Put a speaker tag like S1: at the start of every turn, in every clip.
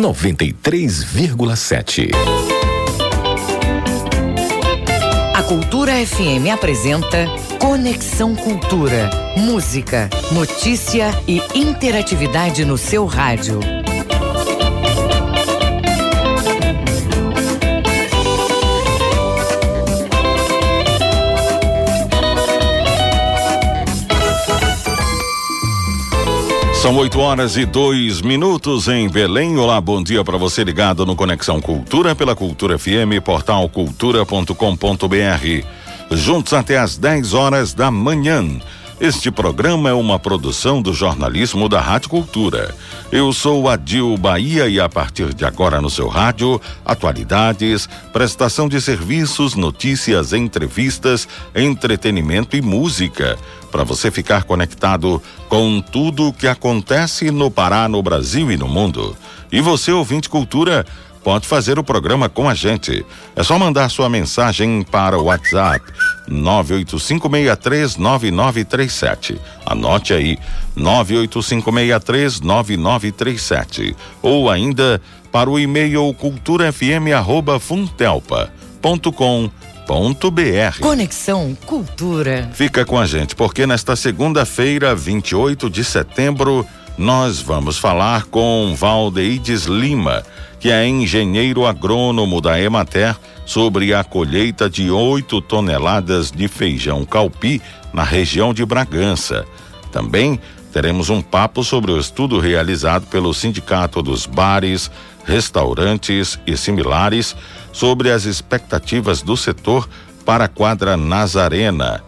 S1: 93,7.
S2: A Cultura FM apresenta Conexão Cultura. Música, notícia e interatividade no seu rádio.
S3: São 8 horas e dois minutos em Belém. Olá, bom dia para você ligado no Conexão Cultura pela Cultura FM, portal cultura.com.br. Juntos até às 10 horas da manhã. Este programa é uma produção do jornalismo da Rádio Cultura. Eu sou Adil Bahia e a partir de agora no seu rádio, atualidades, prestação de serviços, notícias, entrevistas, entretenimento e música. Para você ficar conectado com tudo o que acontece no Pará, no Brasil e no mundo. E você, ouvinte cultura, pode fazer o programa com a gente. É só mandar sua mensagem para o WhatsApp 985639937. Anote aí 985639937 ou ainda para o e-mail culturafm@funtelpa.com.br.
S2: Conexão Cultura.
S3: Fica com a gente, porque nesta segunda-feira, 28 de setembro, nós vamos falar com Valdeides Lima que é engenheiro agrônomo da Emater, sobre a colheita de 8 toneladas de feijão calpi na região de Bragança. Também teremos um papo sobre o estudo realizado pelo Sindicato dos Bares, Restaurantes e Similares sobre as expectativas do setor para a quadra Nazarena.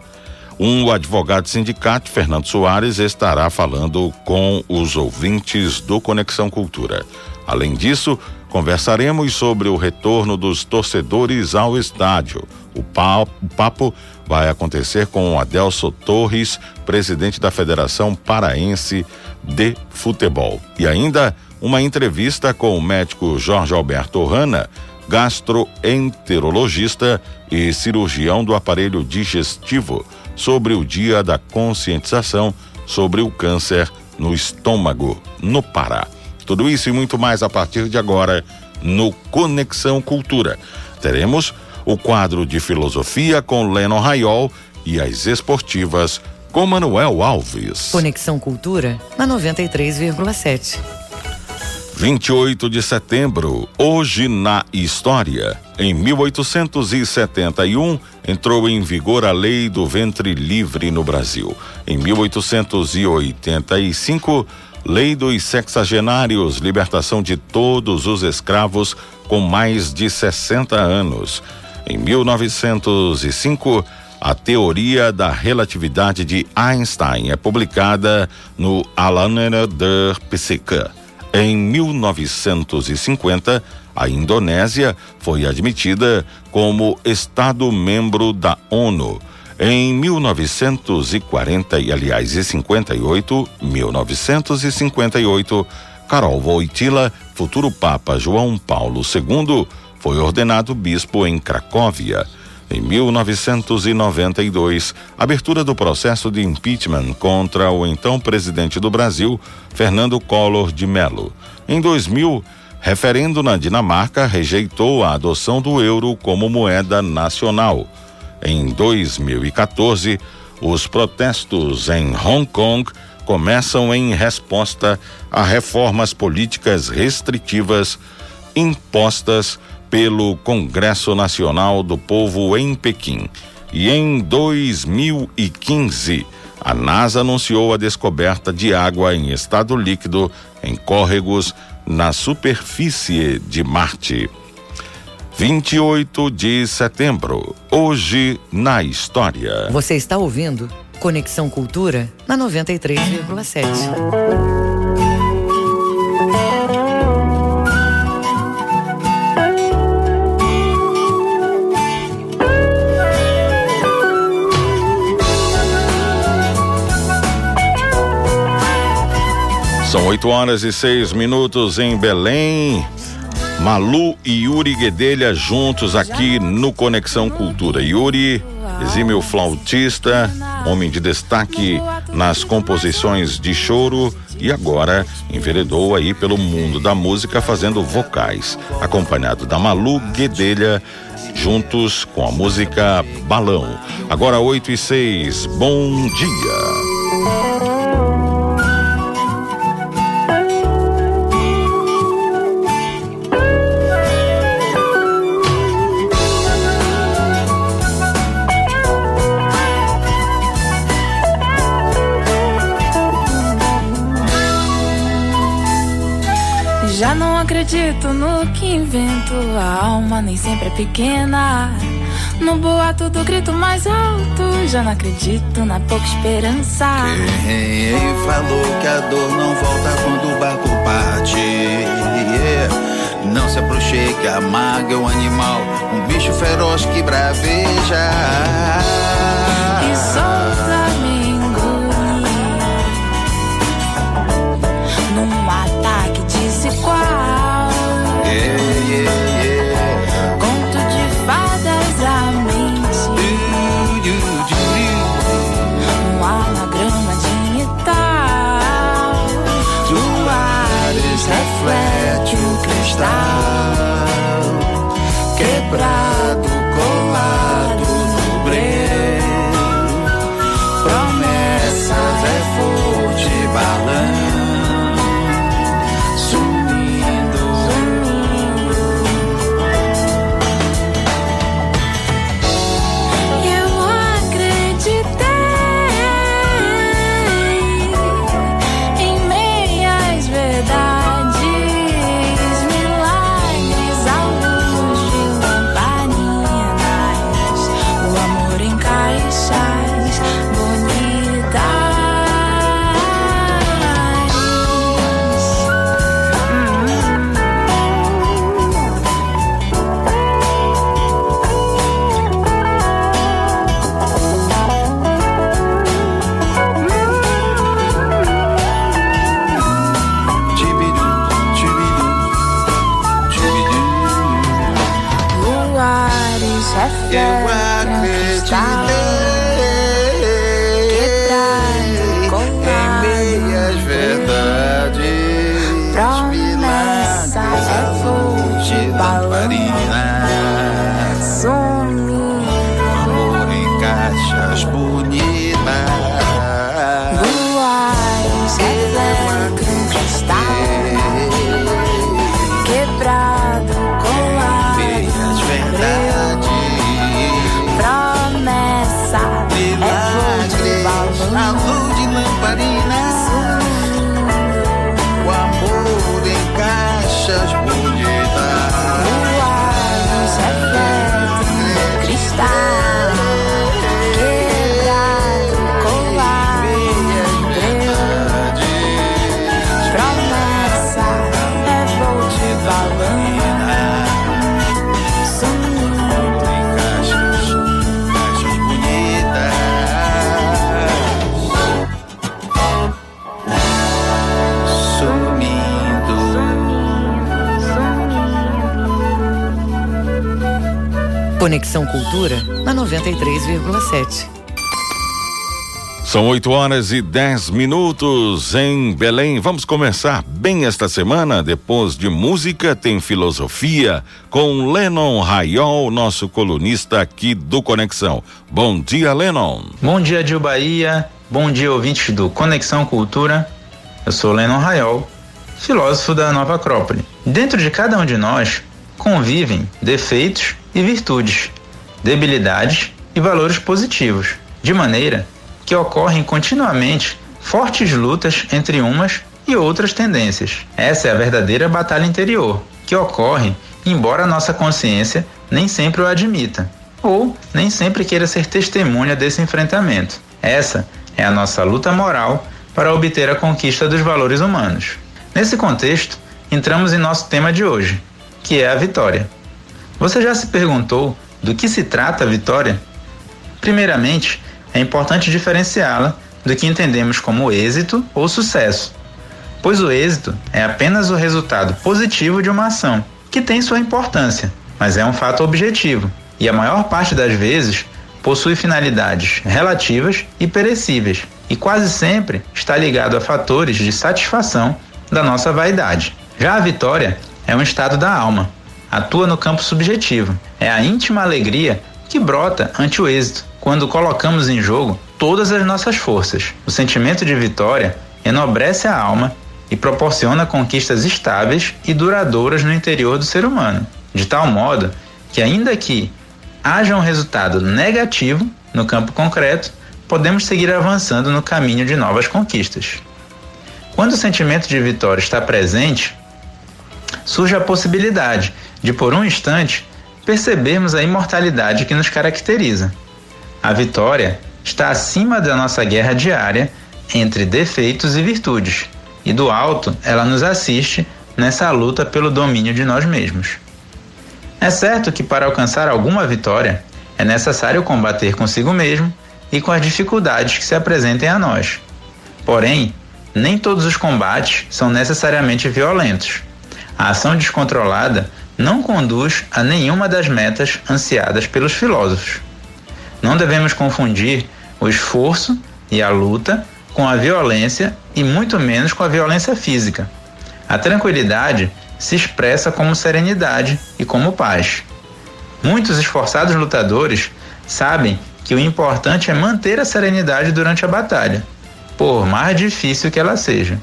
S3: Um advogado sindicato, Fernando Soares, estará falando com os ouvintes do Conexão Cultura. Além disso, Conversaremos sobre o retorno dos torcedores ao estádio. O papo vai acontecer com Adelso Torres, presidente da Federação Paraense de Futebol. E ainda uma entrevista com o médico Jorge Alberto Rana, gastroenterologista e cirurgião do aparelho digestivo, sobre o dia da conscientização sobre o câncer no estômago, no Pará. Tudo isso e muito mais a partir de agora no Conexão Cultura. Teremos o quadro de filosofia com Leno Raiol e as esportivas com Manuel Alves.
S2: Conexão Cultura na 93,7.
S3: 28 de setembro, hoje na história. Em 1871, entrou em vigor a Lei do Ventre Livre no Brasil. Em 1885, Lei dos Sexagenários, libertação de todos os escravos com mais de 60 anos. Em 1905, a teoria da relatividade de Einstein é publicada no Alaner der Physik. Em 1950, a Indonésia foi admitida como Estado membro da ONU. Em 1940 e aliás e 58, 1958, Carol Wojtyla, futuro Papa João Paulo II, foi ordenado bispo em Cracóvia. Em 1992, abertura do processo de impeachment contra o então presidente do Brasil, Fernando Collor de Mello. Em 2000, referendo na Dinamarca rejeitou a adoção do euro como moeda nacional. Em 2014, os protestos em Hong Kong começam em resposta a reformas políticas restritivas impostas pelo Congresso Nacional do Povo em Pequim. E em 2015, a NASA anunciou a descoberta de água em estado líquido em córregos na superfície de Marte. 28 de setembro, hoje na história.
S2: Você está ouvindo Conexão Cultura na 93,7.
S3: São 8 horas e seis minutos em Belém. Malu e Yuri Guedelha juntos aqui no Conexão Cultura. Yuri, exímio flautista, homem de destaque nas composições de choro e agora enveredou aí pelo mundo da música fazendo vocais, acompanhado da Malu Guedelha, juntos com a música Balão. Agora 8 e 6, bom dia.
S1: Acredito no que invento. A alma nem sempre é pequena. No boato do grito mais alto, já não acredito na pouca esperança.
S4: Quem falou que a dor não volta quando o barco parte? Yeah. Não se aproxime que a maga é um animal, um bicho feroz que braveja.
S1: E solta
S4: achas bonita.
S2: Conexão Cultura na 93,7.
S3: São 8 horas e 10 minutos em Belém. Vamos começar bem esta semana. Depois de música, tem filosofia com Lennon Raiol, nosso colunista aqui do Conexão. Bom dia, Lennon.
S5: Bom dia, Gil Bahia. Bom dia, ouvintes do Conexão Cultura. Eu sou Lennon Raiol, filósofo da Nova Acrópole. Dentro de cada um de nós convivem defeitos e virtudes, debilidades e valores positivos, de maneira que ocorrem continuamente fortes lutas entre umas e outras tendências. Essa é a verdadeira batalha interior, que ocorre embora nossa consciência nem sempre o admita, ou nem sempre queira ser testemunha desse enfrentamento. Essa é a nossa luta moral para obter a conquista dos valores humanos. Nesse contexto, entramos em nosso tema de hoje, que é a vitória. Você já se perguntou do que se trata a vitória? Primeiramente, é importante diferenciá-la do que entendemos como êxito ou sucesso, pois o êxito é apenas o resultado positivo de uma ação, que tem sua importância, mas é um fato objetivo e a maior parte das vezes possui finalidades relativas e perecíveis. e quase sempre está ligado a fatores de satisfação da nossa vaidade. Já a vitória é um estado da alma, atua no campo subjetivo, é a íntima alegria que brota ante o êxito, quando colocamos em jogo todas as nossas forças. O sentimento de vitória enobrece a alma e proporciona conquistas estáveis e duradouras no interior do ser humano, de tal modo que, ainda que haja um resultado negativo no campo concreto, podemos seguir avançando no caminho de novas conquistas. Quando o sentimento de vitória está presente, surge a possibilidade de, por um instante, percebermos a imortalidade que nos caracteriza. A vitória está acima da nossa guerra diária entre defeitos e virtudes, e do alto ela nos assiste nessa luta pelo domínio de nós mesmos. É certo que para alcançar alguma vitória é necessário combater consigo mesmo e com as dificuldades que se apresentem a nós. Porém, nem todos os combates são necessariamente violentos. A ação descontrolada não conduz a nenhuma das metas ansiadas pelos filósofos. Não devemos confundir o esforço e a luta com a violência e muito menos com a violência física. A tranquilidade se expressa como serenidade e como paz. Muitos esforçados lutadores sabem que o importante é manter a serenidade durante a batalha, por mais difícil que ela seja.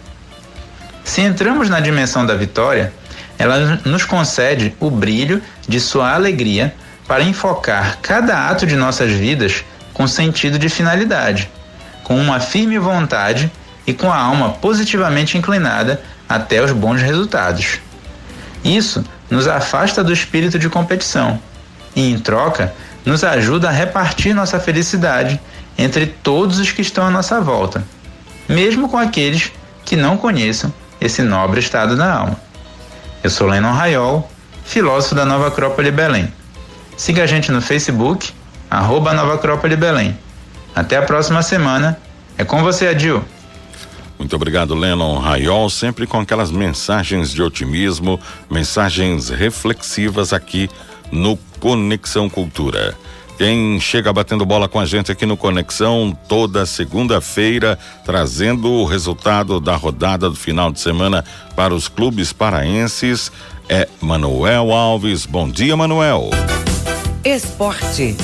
S5: Se entramos na dimensão da vitória, ela nos concede o brilho de sua alegria para enfocar cada ato de nossas vidas com sentido de finalidade, com uma firme vontade e com a alma positivamente inclinada até os bons resultados. Isso nos afasta do espírito de competição e, em troca, nos ajuda a repartir nossa felicidade entre todos os que estão à nossa volta, mesmo com aqueles que não conheçam esse nobre estado da alma. Eu sou Lennon Raiol, filósofo da Nova Acrópole Belém. Siga a gente no Facebook, arroba Nova Acrópole Belém. Até a próxima semana. É com você, Adil.
S3: Muito obrigado, Lennon Raiol, sempre com aquelas mensagens de otimismo, mensagens reflexivas aqui no Conexão Cultura. Quem chega batendo bola com a gente aqui no Conexão toda segunda-feira, trazendo o resultado da rodada do final de semana para os clubes paraenses, é Manuel Alves. Bom dia, Manuel.
S2: Esporte.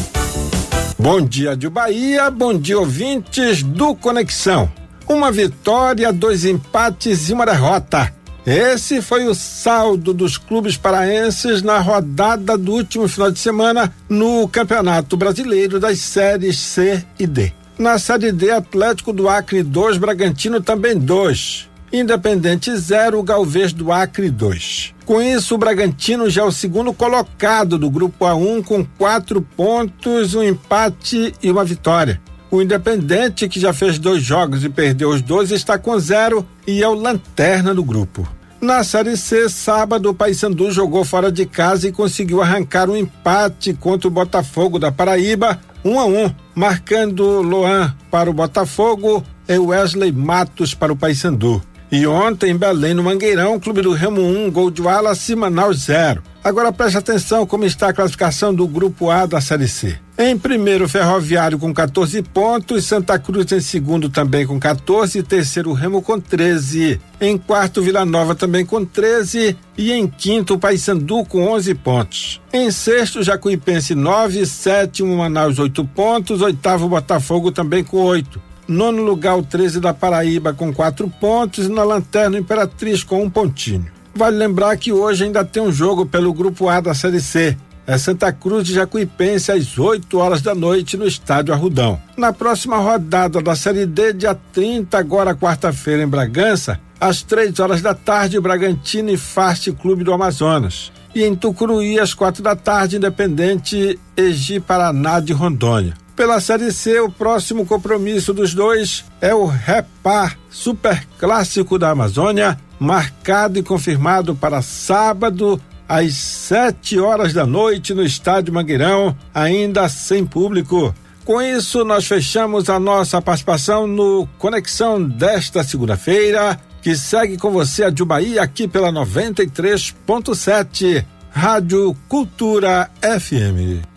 S6: Bom dia de Bahia, bom dia ouvintes do Conexão. Uma vitória, dois empates e uma derrota. Esse foi o saldo dos clubes paraenses na rodada do último final de semana no Campeonato Brasileiro das séries C e D. Na série D, Atlético do Acre 2, Bragantino também 2. Independente 0, Galvez do Acre 2. Com isso, o Bragantino já é o segundo colocado do grupo A1 com quatro pontos, um empate e uma vitória. O Independente, que já fez dois jogos e perdeu os dois, está com zero e é o lanterna do grupo. Na Série C, sábado, o Paysandu jogou fora de casa e conseguiu arrancar um empate contra o Botafogo da Paraíba, 1 um a 1, um, marcando Loan para o Botafogo e Wesley Matos para o Paysandu. E ontem, em Belém, no Mangueirão, Clube do Remo 1, um, gol de Wallace, Manaus 0. Agora preste atenção como está a classificação do Grupo A da Série C. Em primeiro, Ferroviário com 14 pontos, Santa Cruz em segundo também com 14, terceiro, Remo com 13. Em quarto, Vila Nova também com 13 e em quinto, Paysandu com 11 pontos. Em sexto, Jacuipense 9, sétimo, Manaus 8 pontos, oitavo, Botafogo também com 8. Nono lugar, o 13 da Paraíba com quatro pontos e na lanterna Imperatriz com um pontinho. Vale lembrar que hoje ainda tem um jogo pelo Grupo A da Série C. É Santa Cruz de Jacuipense às 8 horas da noite no Estádio Arrudão. Na próxima rodada da Série D, dia 30, agora quarta-feira em Bragança, às 3 horas da tarde, Bragantino e Fast Clube do Amazonas. E em Tucuruí, às quatro da tarde, Independente Egi Paraná de Rondônia. Pela Série C, o próximo compromisso dos dois é o Repar Super Clássico da Amazônia, marcado e confirmado para sábado às sete horas da noite no Estádio Mangueirão, ainda sem público. Com isso, nós fechamos a nossa participação no Conexão desta segunda-feira, que segue com você a Jubaí aqui pela 93.7, Rádio Cultura FM.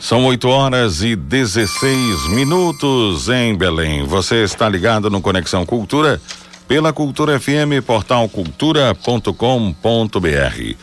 S3: São 8 horas e 16 minutos em Belém. Você está ligado no Conexão Cultura pela Cultura FM, portal cultura.com.br.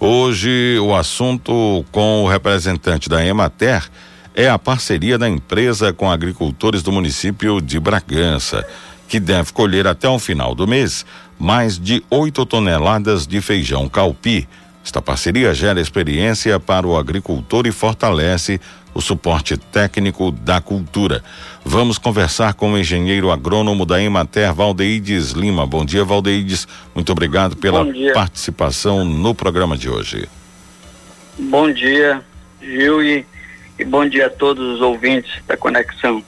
S3: Hoje o assunto com o representante da Emater é a parceria da empresa com agricultores do município de Bragança, que deve colher até o final do mês mais de 8 toneladas de feijão calpi esta parceria gera experiência para o agricultor e fortalece o suporte técnico da cultura. Vamos conversar com o engenheiro agrônomo da Emater, Valdeides Lima. Bom dia, Valdeides. Muito obrigado pela participação no programa de hoje.
S7: Bom dia, Gil, e, e bom dia a todos os ouvintes da Conexão.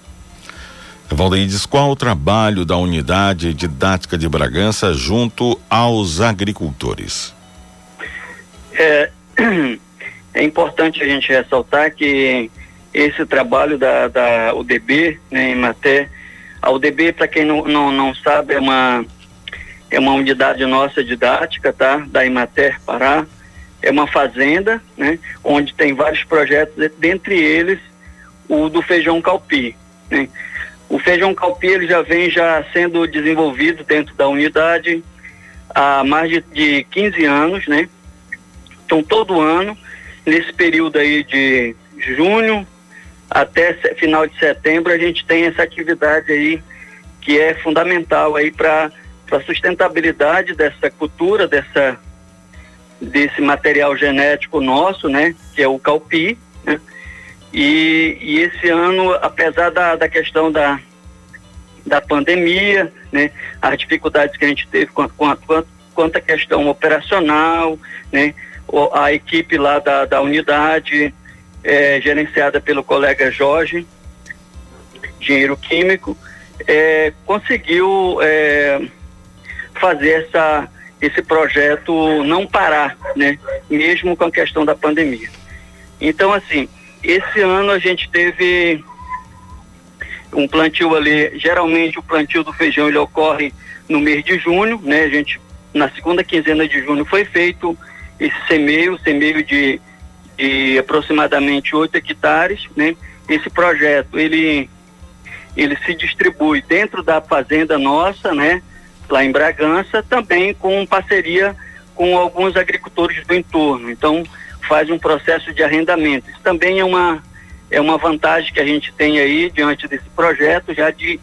S3: Valdeides, qual o trabalho da unidade didática de Bragança junto aos agricultores?
S7: É, é importante a gente ressaltar que esse trabalho da, da UDB, né, em Maté, a UDB, para quem não, não, não sabe, é uma, é uma unidade nossa didática, tá? Da Imater Pará. É uma fazenda, né? Onde tem vários projetos, dentre eles o do feijão calpi, né? O feijão calpi ele já vem já sendo desenvolvido dentro da unidade há mais de, de 15 anos, né? Então, todo ano, nesse período aí de junho até final de setembro, a gente tem essa atividade aí que é fundamental aí para a sustentabilidade dessa cultura, dessa, desse material genético nosso, né? Que é o calpi, né? E, e esse ano, apesar da, da questão da, da pandemia, né? As dificuldades que a gente teve quanto, quanto, quanto a questão operacional, né? A equipe lá da, da unidade, é, gerenciada pelo colega Jorge, engenheiro químico, é, conseguiu é, fazer essa, esse projeto não parar, né? Mesmo com a questão da pandemia. Então, assim, esse ano a gente teve um plantio ali, geralmente o plantio do feijão ele ocorre no mês de junho, né? A gente, na segunda quinzena de junho foi feito esse semeio, semeio de, de aproximadamente 8 hectares, né? Esse projeto, ele, ele se distribui dentro da fazenda nossa, né? Lá em Bragança, também com parceria com alguns agricultores do entorno. Então, faz um processo de arrendamento. Isso também é uma, é uma vantagem que a gente tem aí diante desse projeto, já de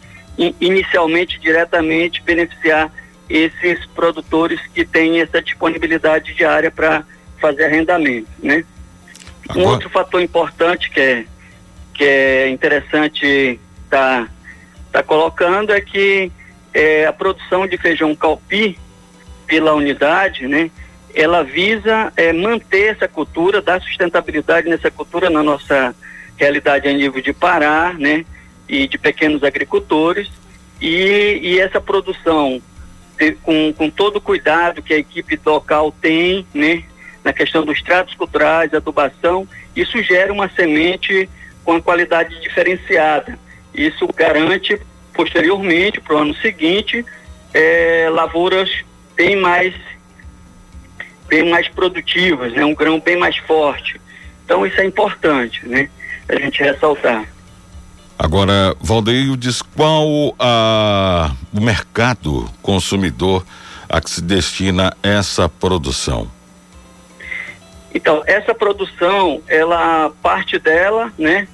S7: inicialmente diretamente beneficiar esses produtores que têm essa disponibilidade diária para fazer arrendamento, né? Agora... Um outro fator importante que é, que é interessante estar tá, tá colocando é que é, a produção de feijão calpi pela unidade, né? Ela visa é, manter essa cultura, dar sustentabilidade nessa cultura na nossa realidade a nível de Pará, né? E de pequenos agricultores. E, e essa produção com, com todo o cuidado que a equipe local tem, né, na questão dos tratos culturais, adubação, isso gera uma semente com a qualidade diferenciada. Isso garante, posteriormente, para o ano seguinte, é, lavouras bem mais, bem mais produtivas, né, um grão bem mais forte. Então isso é importante, né, a gente ressaltar.
S3: Agora, Valdeio diz qual a, o mercado consumidor a que se destina essa produção?
S7: Então, essa produção, ela, parte dela, né,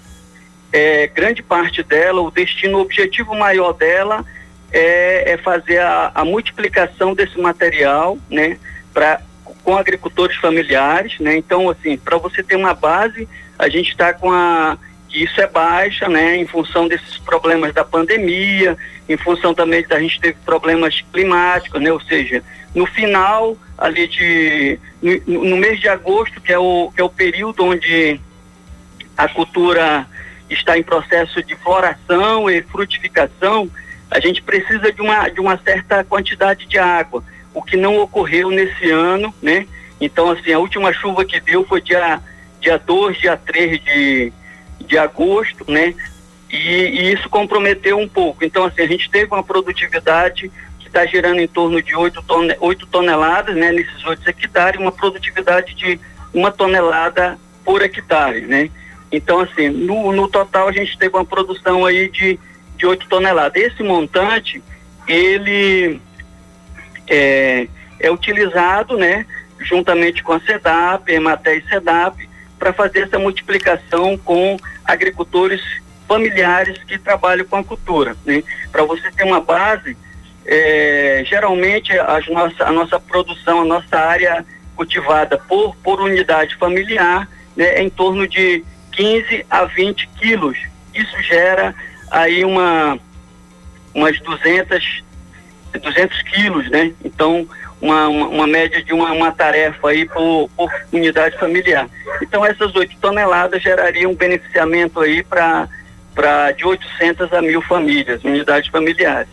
S7: é, grande parte dela, o destino, o objetivo maior dela é, é fazer a, a, multiplicação desse material, né, pra, com agricultores familiares, né, então, assim, para você ter uma base, a gente está com a que isso é baixa, né, em função desses problemas da pandemia, em função também da gente teve problemas climáticos, né, ou seja, no final ali de no, no, mês de agosto, que é o que é o período onde a cultura está em processo de floração e frutificação, a gente precisa de uma de uma certa quantidade de água, o que não ocorreu nesse ano, né? Então assim, a última chuva que deu foi dia dia 2, dia 3 de de agosto, né? E, e, isso comprometeu um pouco. Então, assim, a gente teve uma produtividade que está girando em torno de 8, ton 8 toneladas, né? Nesses 8 hectares, uma produtividade de uma tonelada por hectare, né? Então, assim, no, no total a gente teve uma produção aí de, de 8 toneladas. Esse montante, ele é, é utilizado, né, juntamente com a SEDAP, Ematé e SEDAP, para fazer essa multiplicação com agricultores familiares que trabalham com a cultura. Né? Para você ter uma base, é, geralmente nossa, a nossa produção, a nossa área cultivada por, por unidade familiar né, é em torno de 15 a 20 quilos. Isso gera aí uma, umas 200, 200 quilos, né? Então, uma, uma, uma, média de uma, uma tarefa aí por, por, unidade familiar. Então essas 8 toneladas gerariam um beneficiamento aí para de 800 a mil famílias, unidades familiares.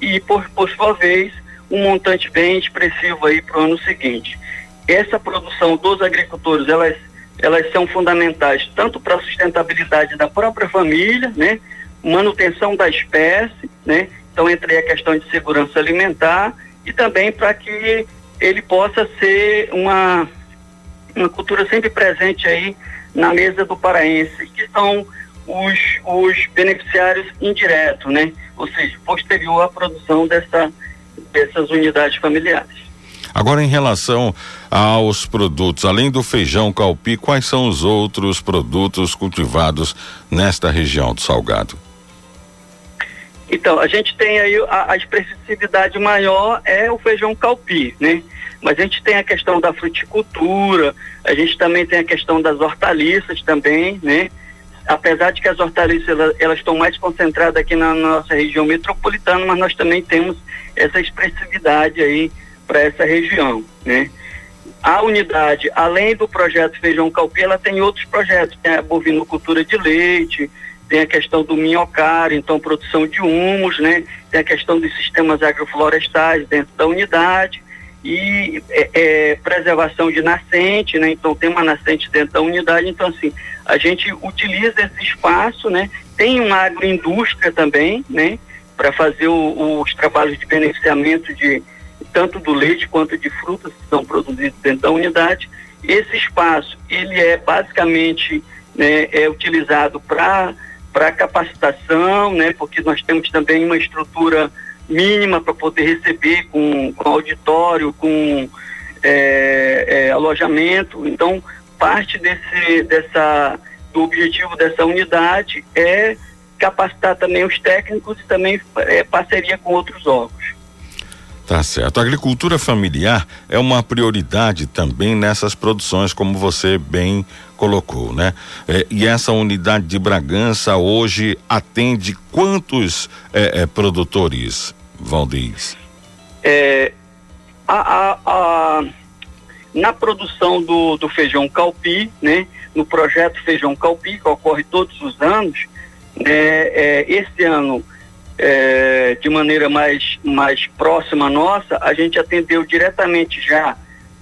S7: E por, por sua vez, um montante bem expressivo aí para o ano seguinte. Essa produção dos agricultores, elas, elas são fundamentais tanto para a sustentabilidade da própria família, né? manutenção da espécie, né? então entre a questão de segurança alimentar e também para que ele possa ser uma, uma cultura sempre presente aí na mesa do paraense, que são os, os beneficiários indiretos, né? Ou seja, posterior à produção dessa, dessas unidades familiares.
S3: Agora, em relação aos produtos, além do feijão calpi, quais são os outros produtos cultivados nesta região do Salgado?
S7: Então, a gente tem aí a, a expressividade maior é o feijão calpi, né? Mas a gente tem a questão da fruticultura, a gente também tem a questão das hortaliças também, né? Apesar de que as hortaliças elas, elas estão mais concentradas aqui na, nossa região metropolitana, mas nós também temos essa expressividade aí para essa região, né? A unidade, além do projeto Feijão Calpi, ela tem outros projetos, tem a bovinocultura de leite, tem a questão do minhocário, então produção de humus, né? Tem a questão dos sistemas agroflorestais dentro da unidade e é, é, preservação de nascente, né? Então tem uma nascente dentro da unidade, então assim, a gente utiliza esse espaço, né? Tem uma agroindústria também, né? Para fazer o, os trabalhos de beneficiamento de tanto do leite quanto de frutas que são produzidos dentro da unidade. Esse espaço, ele é basicamente né, é utilizado para para capacitação, né? Porque nós temos também uma estrutura mínima para poder receber com, com auditório, com é, é, alojamento. Então, parte desse, dessa, do objetivo dessa unidade é capacitar também os técnicos e também é, parceria com outros órgãos.
S3: Tá certo. A agricultura familiar é uma prioridade também nessas produções, como você bem colocou, né? É, e essa unidade de Bragança hoje atende quantos é, é, produtores, Valdiz?
S7: É, a, a, a, na produção do, do feijão calpi, né? No projeto Feijão Calpi, que ocorre todos os anos, né? É, esse ano é, de maneira mais, mais próxima nossa, a gente atendeu diretamente já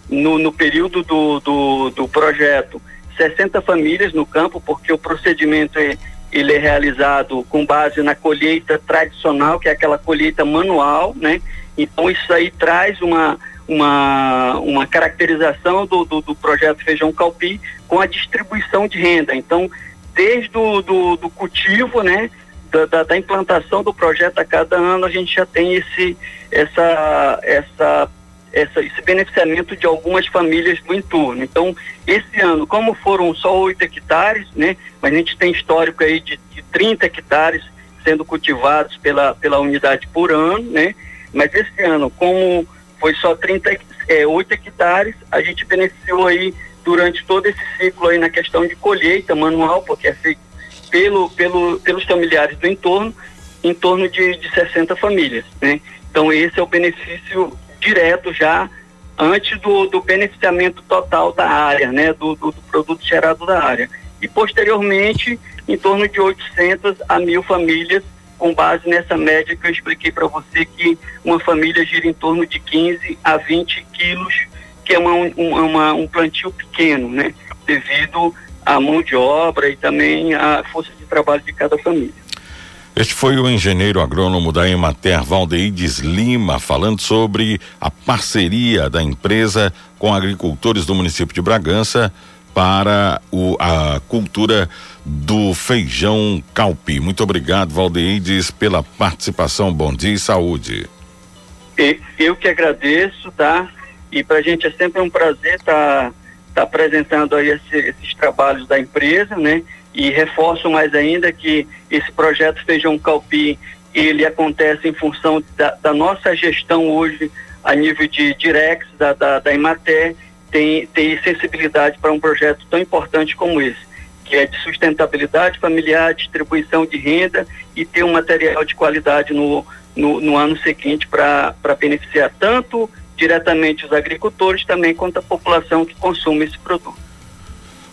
S7: no, no período do, do, do projeto 60 famílias no campo, porque o procedimento é, ele é realizado com base na colheita tradicional, que é aquela colheita manual, né? Então isso aí traz uma, uma, uma caracterização do, do, do projeto Feijão Calpi com a distribuição de renda. Então, desde o do, do cultivo, né? Da, da, da, implantação do projeto a cada ano a gente já tem esse, essa, essa, essa, esse beneficiamento de algumas famílias do entorno. Então, esse ano, como foram só 8 hectares, né, mas a gente tem histórico aí de, de 30 hectares sendo cultivados pela, pela unidade por ano, né? Mas esse ano, como foi só 30, é, 8 hectares, a gente beneficiou aí durante todo esse ciclo aí na questão de colheita manual, porque é feito pelo, pelo, pelos familiares do entorno, em torno de, de 60 famílias. Né? Então, esse é o benefício direto já antes do, do beneficiamento total da área, né? Do, do, do, produto gerado da área. E, posteriormente, em torno de 800 a mil famílias, com base nessa média que eu expliquei para você, que uma família gira em torno de 15 a 20 quilos, que é uma, uma, um plantio pequeno, né? Devido a mão de obra e também a força de trabalho de cada família.
S3: Este foi o engenheiro agrônomo da Emater, Valdeides Lima, falando sobre a parceria da empresa com agricultores do município de Bragança para o, a cultura do feijão calpi. Muito obrigado, Valdeides, pela participação. Bom dia e saúde.
S7: E, eu que agradeço, tá? E para a gente é sempre um prazer estar tá, tá apresentando aí esse, esses trabalhos da empresa, né? E reforço mais ainda que esse projeto Feijão Calpi ele acontece em função da, da nossa gestão hoje a nível de Direx, da, da, da tem, tem sensibilidade para um projeto tão importante como esse, que é de sustentabilidade familiar, distribuição de renda e ter um material de qualidade no, no, no ano seguinte para beneficiar tanto diretamente os agricultores também quanto a população que consome esse produto.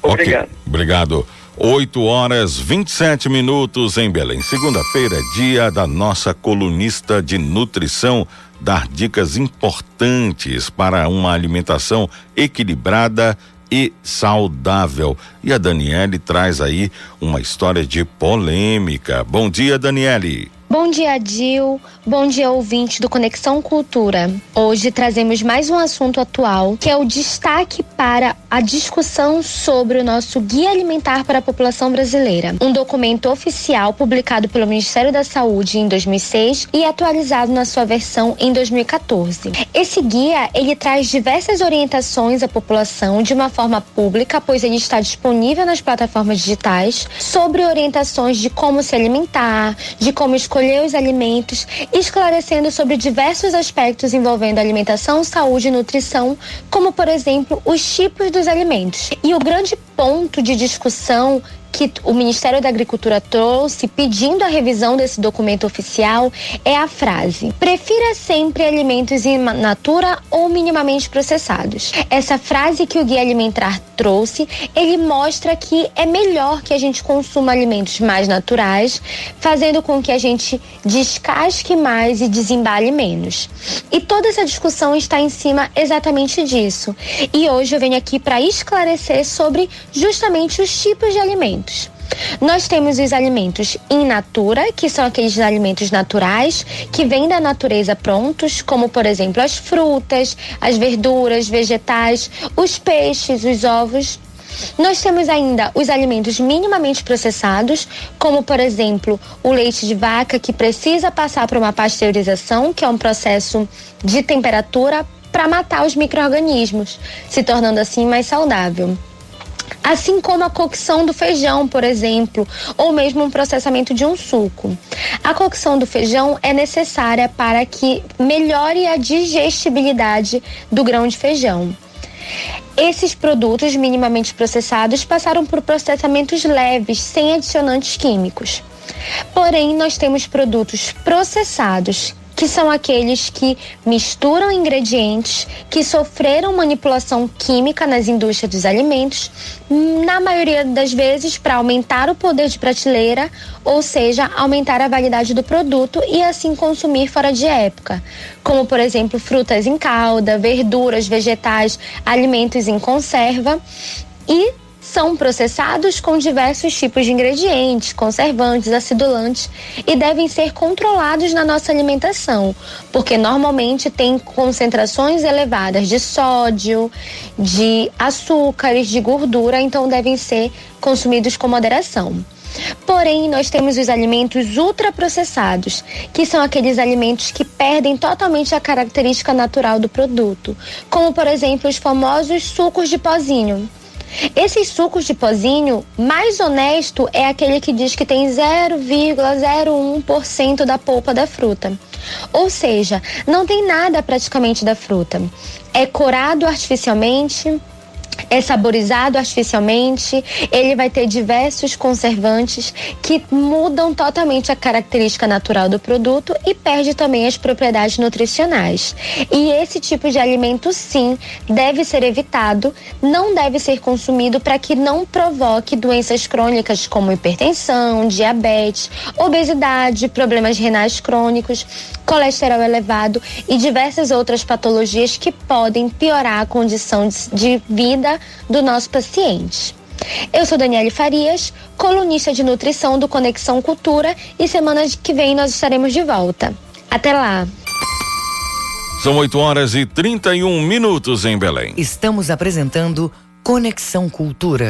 S7: Obrigado.
S3: Okay. Obrigado. 8 horas 27 minutos em Belém. Segunda-feira, dia da nossa colunista de nutrição, dar dicas importantes para uma alimentação equilibrada e saudável. E a Daniele traz aí uma história de polêmica. Bom dia, Daniele.
S8: Bom dia, Dil. Bom dia, ouvinte do Conexão Cultura. Hoje trazemos mais um assunto atual, que é o destaque para a discussão sobre o nosso Guia Alimentar para a População Brasileira, um documento oficial publicado pelo Ministério da Saúde em 2006 e atualizado na sua versão em 2014. Esse guia, ele traz diversas orientações à população de uma forma pública, pois ele está disponível nas plataformas digitais, sobre orientações de como se alimentar, de como escolher os alimentos esclarecendo sobre diversos aspectos envolvendo alimentação, saúde e nutrição, como por exemplo os tipos dos alimentos. E o grande ponto de discussão que o Ministério da Agricultura trouxe pedindo a revisão desse documento oficial é a frase: prefira sempre alimentos in natura ou minimamente processados. Essa frase que o Guia Alimentar trouxe, ele mostra que é melhor que a gente consuma alimentos mais naturais, fazendo com que a gente descasque mais e desembale menos. E toda essa discussão está em cima exatamente disso. E hoje eu venho aqui para esclarecer sobre justamente os tipos de alimentos. Nós temos os alimentos in natura, que são aqueles alimentos naturais que vêm da natureza prontos, como por exemplo as frutas, as verduras, vegetais, os peixes, os ovos. Nós temos ainda os alimentos minimamente processados, como por exemplo o leite de vaca que precisa passar por uma pasteurização, que é um processo de temperatura para matar os micro-organismos, se tornando assim mais saudável assim como a cocção do feijão, por exemplo, ou mesmo um processamento de um suco. A cocção do feijão é necessária para que melhore a digestibilidade do grão de feijão. Esses produtos minimamente processados passaram por processamentos leves, sem adicionantes químicos. Porém, nós temos produtos processados que são aqueles que misturam ingredientes que sofreram manipulação química nas indústrias dos alimentos, na maioria das vezes para aumentar o poder de prateleira, ou seja, aumentar a validade do produto e assim consumir fora de época, como por exemplo frutas em calda, verduras, vegetais, alimentos em conserva e são processados com diversos tipos de ingredientes, conservantes, acidulantes e devem ser controlados na nossa alimentação, porque normalmente tem concentrações elevadas de sódio, de açúcares, de gordura, então devem ser consumidos com moderação. Porém, nós temos os alimentos ultraprocessados, que são aqueles alimentos que perdem totalmente a característica natural do produto, como por exemplo os famosos sucos de pozinho, esses sucos de pozinho, mais honesto é aquele que diz que tem 0,01% da polpa da fruta. Ou seja, não tem nada praticamente da fruta. É corado artificialmente, é saborizado artificialmente, ele vai ter diversos conservantes que mudam totalmente a característica natural do produto e perde também as propriedades nutricionais. E esse tipo de alimento, sim, deve ser evitado, não deve ser consumido para que não provoque doenças crônicas como hipertensão, diabetes, obesidade, problemas renais crônicos, colesterol elevado e diversas outras patologias que podem piorar a condição de vida do nosso paciente. Eu sou Daniele Farias, colunista de nutrição do Conexão Cultura e semana que vem nós estaremos de volta. Até lá!
S3: São 8 horas e 31 minutos em Belém.
S2: Estamos apresentando Conexão Cultura.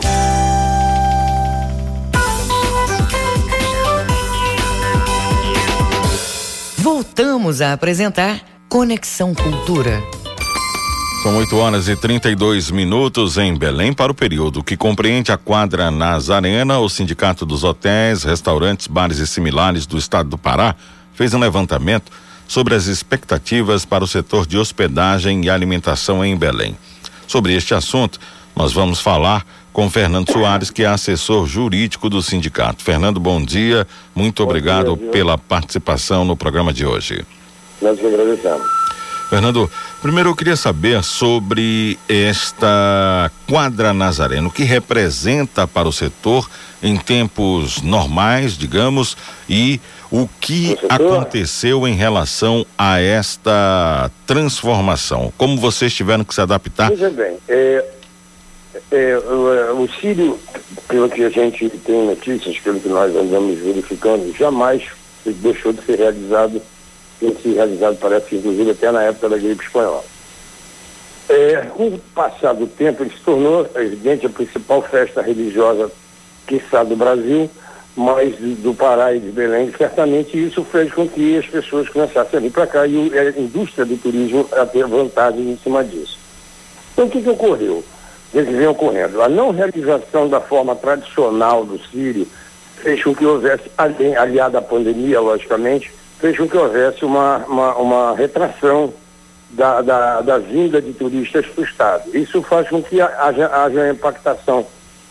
S2: Voltamos a apresentar Conexão Cultura.
S3: São 8 horas e 32 minutos em Belém para o período que compreende a quadra Nazarena. O Sindicato dos Hotéis, Restaurantes, Bares e Similares do Estado do Pará fez um levantamento sobre as expectativas para o setor de hospedagem e alimentação em Belém. Sobre este assunto, nós vamos falar com Fernando Soares, que é assessor jurídico do sindicato. Fernando, bom dia. Muito bom obrigado dia, pela participação no programa de hoje.
S9: Nós agradecemos.
S3: Fernando, primeiro eu queria saber sobre esta quadra Nazareno, o que representa para o setor em tempos normais, digamos, e o que aconteceu em relação a esta transformação? Como vocês tiveram que se adaptar?
S9: Veja bem, é, é, o, o Sírio, pelo que a gente tem notícias, pelo que nós andamos verificando, jamais deixou de ser realizado tem sido realizado, parece, inclusive, até na época da gripe espanhola. É, com o passar do tempo, ele se tornou, evidente, a principal festa religiosa, que está do Brasil, mas do Pará e de Belém, certamente isso fez com que as pessoas começassem a vir para cá e a indústria do turismo a ter vantagem em cima disso. Então, o que, que ocorreu? Que vem ocorrendo? A não realização da forma tradicional do Sírio fez com que houvesse, aliada à pandemia, logicamente, fez com que houvesse uma, uma, uma retração da, da, da, vinda de turistas para o Estado. Isso faz com que haja, haja impactação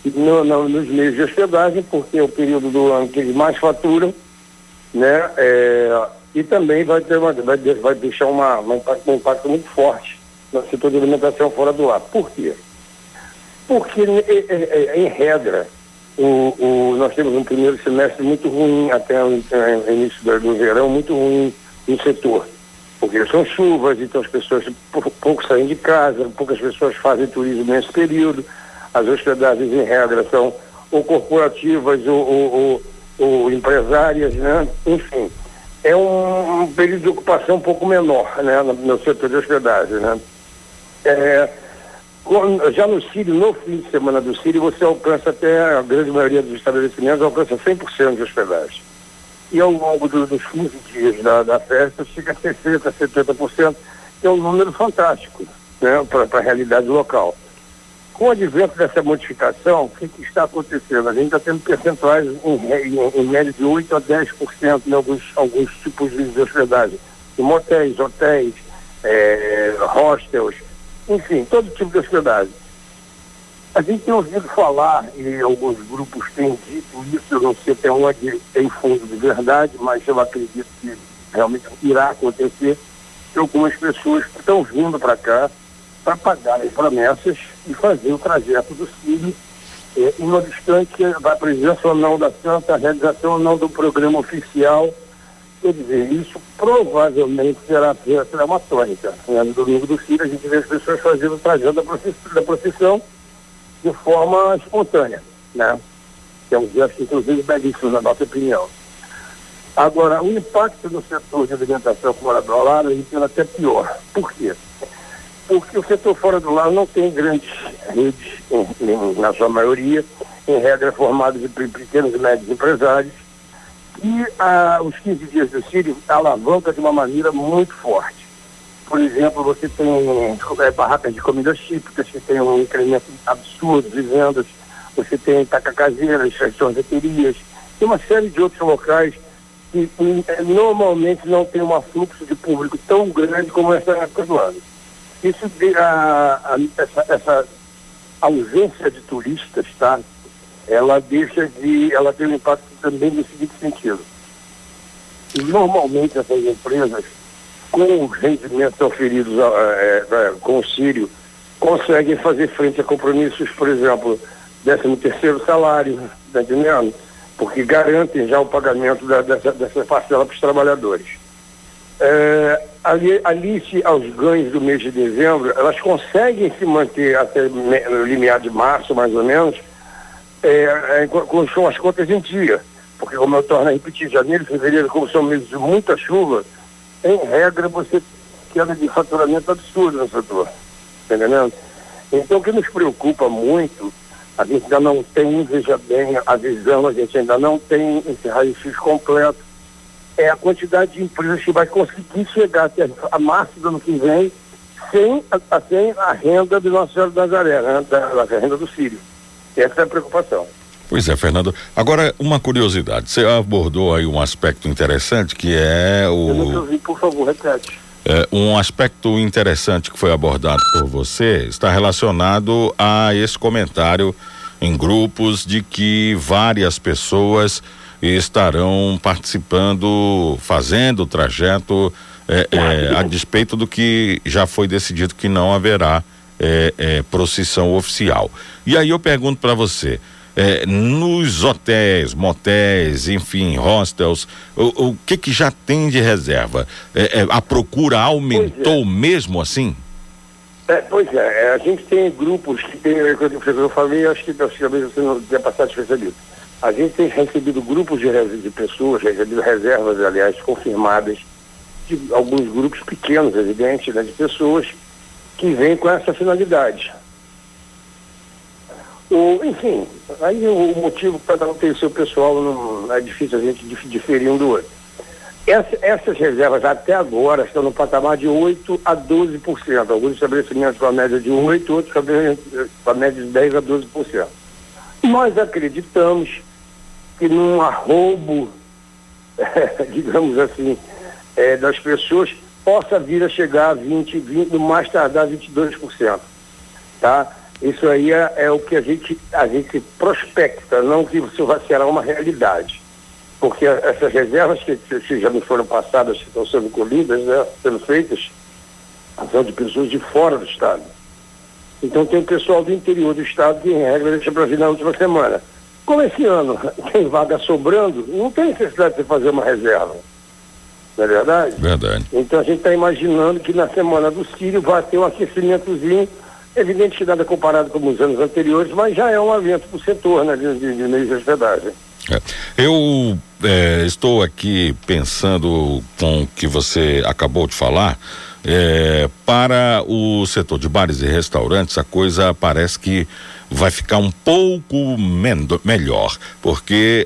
S9: no, no, nos meios de hospedagem, porque é o período do ano que eles mais faturam, né? É, e também vai, ter uma, vai, vai deixar uma, uma um impacto muito forte no setor de alimentação fora do ar. Por quê? Porque, em regra, o, o, nós temos um primeiro semestre muito ruim, até o, início do, verão, muito ruim no setor. Porque são chuvas, então as pessoas pouco saem de casa, poucas pessoas fazem turismo nesse período, as hospedagens em regra são ou corporativas ou, ou, ou, ou empresárias, né? Enfim, é um, um, período de ocupação um pouco menor, né? No, no setor de hospedagem, né? É, já no Sírio, no fim de semana do Sírio, você alcança até, a grande maioria dos estabelecimentos alcança 100% de hospedagem. E ao longo do, dos 15 dias da, da festa, chega a 60%, 70%, que é um número fantástico né, para a realidade local. Com o advento dessa modificação, o que, que, está acontecendo? A gente está tendo percentuais em, em, em média de 8% a 10% em alguns, alguns tipos de hospedagem. Em motéis, hotéis, é, hostels, enfim, todo tipo de hospedagem. A gente tem ouvido falar, e alguns grupos têm dito isso, eu não sei até onde tem fundo de verdade, mas eu acredito que realmente irá acontecer, que algumas pessoas estão vindo para cá para pagar as promessas e fazer o trajeto do Sírio, eh, não obstante a presença ou não da Santa, a realização ou não do programa oficial Quer dizer, isso provavelmente será, será uma tônica. Né? No domingo do Filho, a gente vê as pessoas fazendo o trajeto da procissão de forma espontânea, né? Que é um gesto, inclusive, belíssimo, na nossa opinião. Agora, o impacto no setor de alimentação fora do lar, gente até pior. Por quê? Porque o setor fora do lar não tem grandes redes, em, em, na sua maioria, em regra formado de pequenos e médios empresários, e ah, os 15 dias do Sírio alavanca de uma maneira muito forte. Por exemplo, você tem é, barracas de comidas típicas, você tem um incremento absurdo de vendas, você tem tacacazeiras, sorveterias, tem uma série de outros locais que é, normalmente não tem um fluxo de público tão grande como essa época do ano. Isso, a, a, essa, essa ausência de turistas, tá? Ela deixa de, ela tem um impacto também no seguinte sentido. Normalmente essas empresas, com os rendimentos oferidos é, é, com o Sírio, conseguem fazer frente a compromissos, por exemplo, décimo terceiro salário, tá entendendo? Porque garantem já o pagamento da, dessa, dessa parcela para os trabalhadores. É, ali, ali aos ganhos do mês de dezembro, elas conseguem se manter até limiar de março, mais ou menos, é, é, com, as contas em dia. Porque, como eu torno a repetir, janeiro e fevereiro, como são meses de muita chuva, em regra você queda de faturamento absurdo no setor. Tá entendendo? Então, o que nos preocupa muito, a gente ainda não tem, veja bem, a visão, a gente ainda não tem esse raio-x completo, é a quantidade de empresas que vai conseguir chegar até a março do ano que vem sem a, sem a renda do Nosso Senhor da Nazaré, né? da, da renda do Sírio. Essa é a preocupação.
S3: Pois é, Fernando. Agora, uma curiosidade. Você abordou aí um aspecto interessante que é o.
S9: Eu não ouvi, por favor, repete.
S3: É, um aspecto interessante que foi abordado por você está relacionado a esse comentário em grupos de que várias pessoas estarão participando, fazendo o trajeto é, é, a despeito do que já foi decidido que não haverá é, é procissão oficial. E aí eu pergunto para você, é, nos hotéis, motéis, enfim, hostels, o, o que que já tem de reserva? É, é, a procura aumentou é. mesmo assim?
S9: É, pois é, a gente tem grupos que tem, eu falei, acho que talvez você não tenha passado despercebido. A gente tem recebido grupos de, de pessoas, recebido reservas, aliás, confirmadas, de alguns grupos pequenos, evidente, né, de pessoas que vêm com essa finalidade. O, enfim, aí o, motivo cada um tem o seu pessoal, não é difícil a gente diferir um do outro. Essa, essas reservas até agora estão no patamar de 8 a 12%. Alguns estabelecimentos com a média de 8, outros com a média de 10 a 12%. Nós acreditamos que num arrobo, é, digamos assim, é, das pessoas, possa vir a chegar a 20, 20, no mais tardar 22%. Tá? Isso aí é, é, o que a gente, a gente prospecta, não que isso vai ser uma realidade. Porque essas reservas que, que já me foram passadas, que estão sendo colhidas, né, sendo feitas, são de pessoas de fora do Estado. Então tem o pessoal do interior do Estado que, em regra, deixa para vir na última semana. Como esse ano tem vaga sobrando, não tem necessidade de fazer uma reserva. Não é verdade?
S3: Verdade.
S9: Então a gente está imaginando que na semana do Sírio vai ter um aquecimentozinho Evidente que nada comparado com os anos anteriores, mas já é um avanço para o setor né, de, de, de meios de hospedagem.
S3: É. Eu é, estou aqui pensando com o que você acabou de falar. É, para o setor de bares e restaurantes, a coisa parece que vai ficar um pouco melhor, porque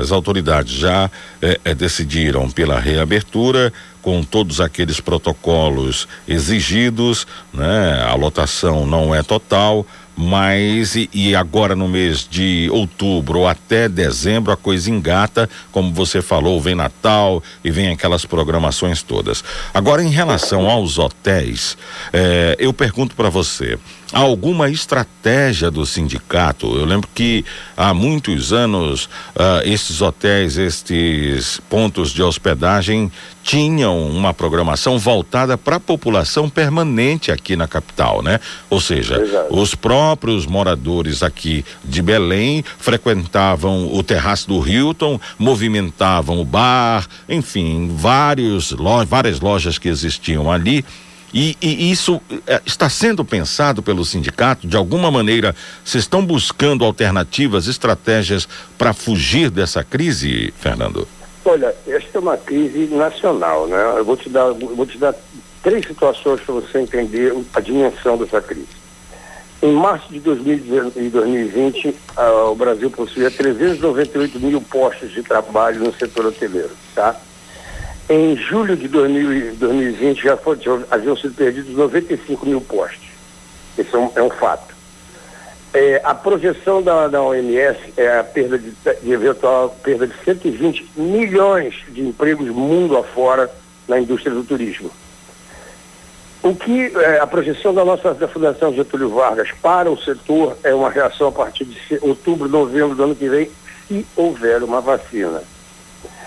S3: as autoridades já é, é, decidiram pela reabertura com todos aqueles protocolos exigidos, né? A lotação não é total, mas e, e, agora no mês de outubro ou até dezembro a coisa engata, como você falou, vem Natal e vem aquelas programações todas. Agora em relação aos hotéis, eh, eu pergunto para você, há alguma estratégia do sindicato? Eu lembro que há muitos anos uh, esses hotéis, estes pontos de hospedagem tinham uma programação voltada para a população permanente aqui na capital, né? Ou seja, Exato. os próprios moradores aqui de Belém frequentavam o terraço do Hilton, movimentavam o bar, enfim, vários lo várias lojas que existiam ali e, e isso é, está sendo pensado pelo sindicato? De alguma maneira, se estão buscando alternativas, estratégias para fugir dessa crise, Fernando?
S9: Olha, esta é uma crise nacional, né? Eu vou te dar, vou te dar três situações para você entender a dimensão dessa crise. Em março de 2020, ah, o Brasil possuía 398 mil postos de trabalho no setor hoteleiro, tá? Em julho de 2020 já, foi, já haviam sido perdidos 95 mil postos. Isso é um, é um fato. É, a projeção da, da OMS é a perda de, de eventual perda de 120 milhões de empregos mundo afora na indústria do turismo. O que é, a projeção da nossa da Fundação Getúlio Vargas para o setor é uma reação a partir de outubro, novembro do ano que vem, se houver uma vacina.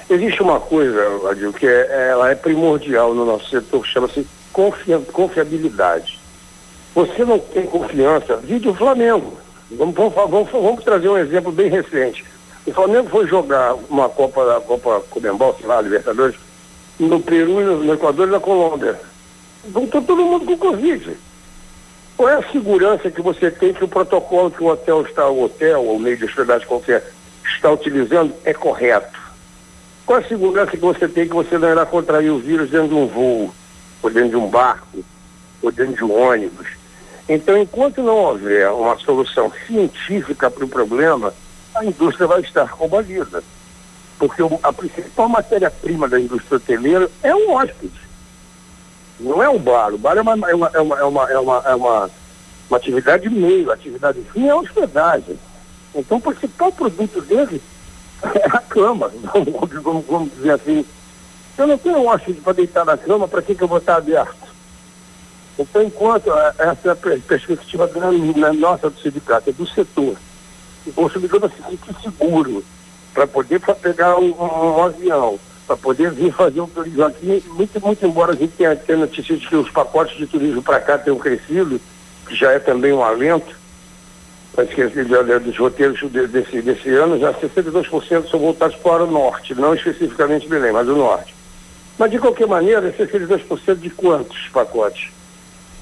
S9: Existe uma coisa, Adil, que é, ela é primordial no nosso setor, que chama-se confiabilidade. Você não tem confiança, vide o Flamengo. Vamos, vamos, vamos, vamos trazer um exemplo bem recente. O Flamengo foi jogar uma Copa, Copa Comembol, sei lá, Libertadores, no Peru, no Equador e na Colômbia. Voltou todo mundo com Covid. Qual é a segurança que você tem que o protocolo que o hotel está, o hotel ou meio de hospedagem qualquer, está utilizando é correto? Qual é a segurança que você tem que você não irá contrair o vírus dentro de um voo, ou dentro de um barco, ou dentro de um ônibus? Então, enquanto não houver uma solução científica para o problema, a indústria vai estar combalida. Porque a principal matéria-prima da indústria hoteleira é o hóspede. Não é o bar. O bar é uma, é uma, é uma, é uma, é uma, é uma, atividade meio, atividade fim é hospedagem. Então o principal produto dele é a cama, vamos, vamos, vamos dizer assim. Eu não tenho um hóspede para deitar na cama, para que, que eu vou estar aberto? Então, enquanto essa perspectiva da nossa do sindicato, é do setor, o consumidor vai se sentir seguro para poder pegar um, um, um avião, para poder vir fazer um turismo aqui, muito, muito embora a gente tenha, tenha notícia de que os pacotes de turismo para cá tenham crescido, que já é também um alento, mas que dos roteiros desse, desse ano, já 62% são voltados para o norte, não especificamente Belém, mas o norte. Mas de qualquer maneira, 62% de quantos pacotes?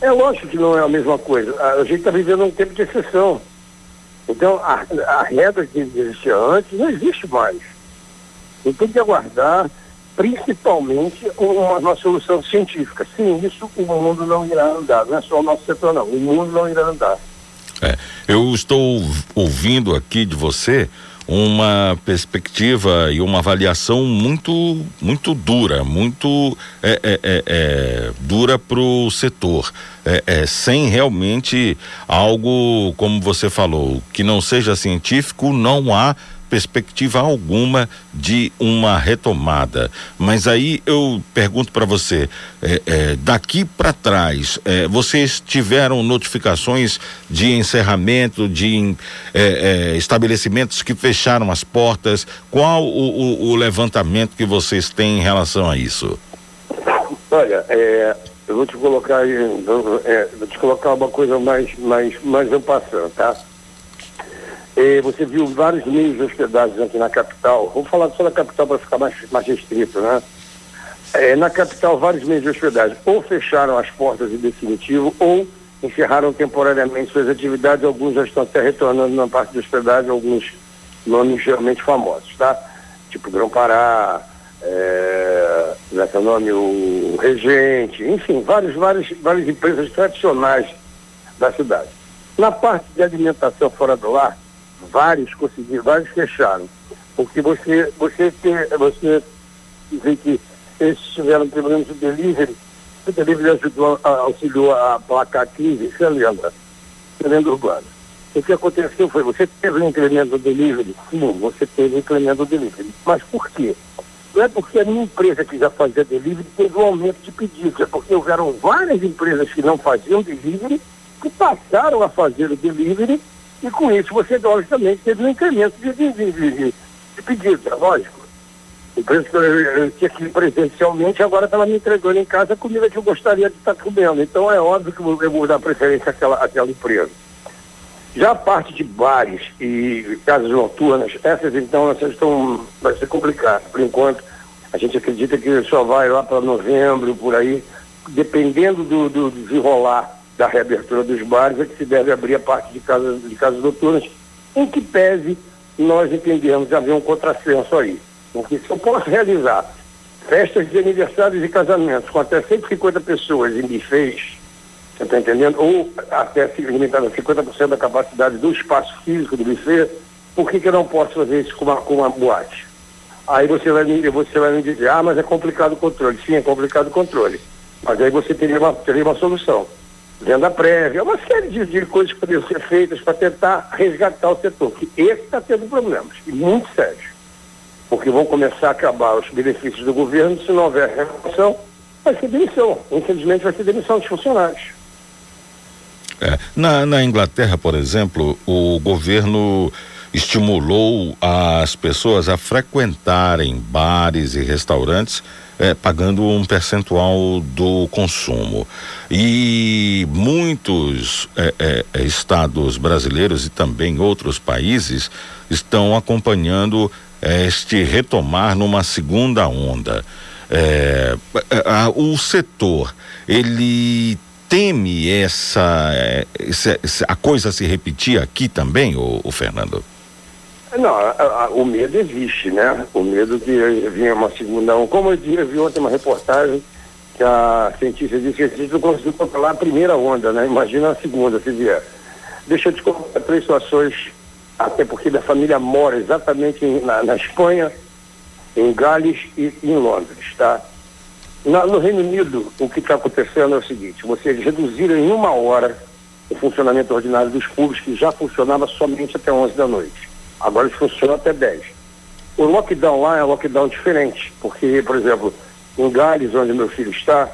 S9: É lógico que não é a mesma coisa. A gente está vivendo um tempo de exceção. Então, a, a regra que existia antes não existe mais. E tem que aguardar, principalmente, uma, uma, solução científica. Sem isso, o mundo não irá andar. Não é só o nosso setor, não. O mundo não irá andar.
S3: É, eu estou ouvindo aqui de você uma perspectiva e uma avaliação muito muito dura, muito é, é, é, é dura para o setor, é, é, sem realmente algo como você falou que não seja científico, não há perspectiva alguma de uma retomada. Mas aí eu pergunto para você, é, é, daqui para trás, é, vocês tiveram notificações de encerramento de é, é, estabelecimentos que fecharam as portas? Qual o, o, o, levantamento que vocês têm em relação a isso?
S9: Olha, é, eu vou te colocar, vou te colocar uma coisa mais, mais, mais eu passando, tá? Eh, você viu vários meios de hospedagem aqui na capital. Vamos falar só da capital para ficar mais, mais restrito, né? Eh, na capital, vários meios de hospedagem ou fecharam as portas em definitivo ou encerraram temporariamente suas atividades. Alguns já estão até retornando na parte de hospedagem, alguns nomes realmente famosos, tá? Tipo Grão Pará, é, é nome, o Regente, enfim, vários, vários, várias empresas tradicionais da cidade. Na parte de alimentação fora do ar, vários conseguiram, vários fecharam. Porque você, você, ter, você vê que eles tiveram problemas de delivery, o delivery ajudou, a, auxiliou a placar 15, você lembra? Lenda urbana. O que aconteceu foi, você teve um incremento do delivery? Sim, você teve um incremento do delivery. Mas por quê? Não é porque a minha empresa que já fazia delivery teve um aumento de pedidos, é porque houveram várias empresas que não faziam delivery que passaram a fazer o delivery e com isso você, logicamente, teve um incremento de, de, de, de, pedidos, é lógico. O preço que eu, tinha aqui presencialmente, agora estava me entregando em casa a comida que eu gostaria de estar comendo. Então é óbvio que eu vou dar preferência àquela, àquela empresa. Já a parte de bares e casas noturnas, essas então essas estão, vai ser complicado. Por enquanto, a gente acredita que só vai lá para novembro, por aí, dependendo do, do desenrolar da reabertura dos bares é que se deve abrir a parte de casas, de casas noturnas, em que pese nós entendemos haver um contrassenso aí. Porque se eu posso realizar festas de aniversários e casamentos com até 150 pessoas em bufês, você está entendendo? Ou até limitado a 50% da capacidade do espaço físico do buffet, por que, que eu não posso fazer isso com uma, com uma boate? Aí você vai, me, você vai me dizer, ah, mas é complicado o controle. Sim, é complicado o controle. Mas aí você teria uma, teria uma solução venda prévia, uma série de, de coisas que poderiam ser feitas para tentar resgatar o setor, que esse está tendo problemas, e muito sérios. Porque vão começar a acabar os benefícios do governo, se não houver renovação, vai ser demissão. Infelizmente vai ser demissão dos funcionários.
S3: É, na, na Inglaterra, por exemplo, o governo estimulou as pessoas a frequentarem bares e restaurantes é, pagando um percentual do consumo. E muitos é, é, é, estados brasileiros e também outros países estão acompanhando é, este retomar numa segunda onda. É, a, o setor, ele teme essa, essa, a coisa se repetir aqui também, o Fernando?
S9: Não, a, a, o medo existe, né? O medo de vir uma segunda onda. Como eu, eu vi ontem uma reportagem que a cientista disse que a gente não conseguiu controlar a primeira onda, né? Imagina a segunda, se vier. Deixa eu te contar três situações, até porque da família mora exatamente em, na, na, Espanha, em Gales e em Londres, tá? Na, no Reino Unido, o que está acontecendo é o seguinte, vocês reduziram em uma hora o funcionamento ordinário dos públicos, que já funcionava somente até 11 da noite. Agora eles funcionam até 10. O lockdown lá é um lockdown diferente, porque, por exemplo, em Gales, onde meu filho está,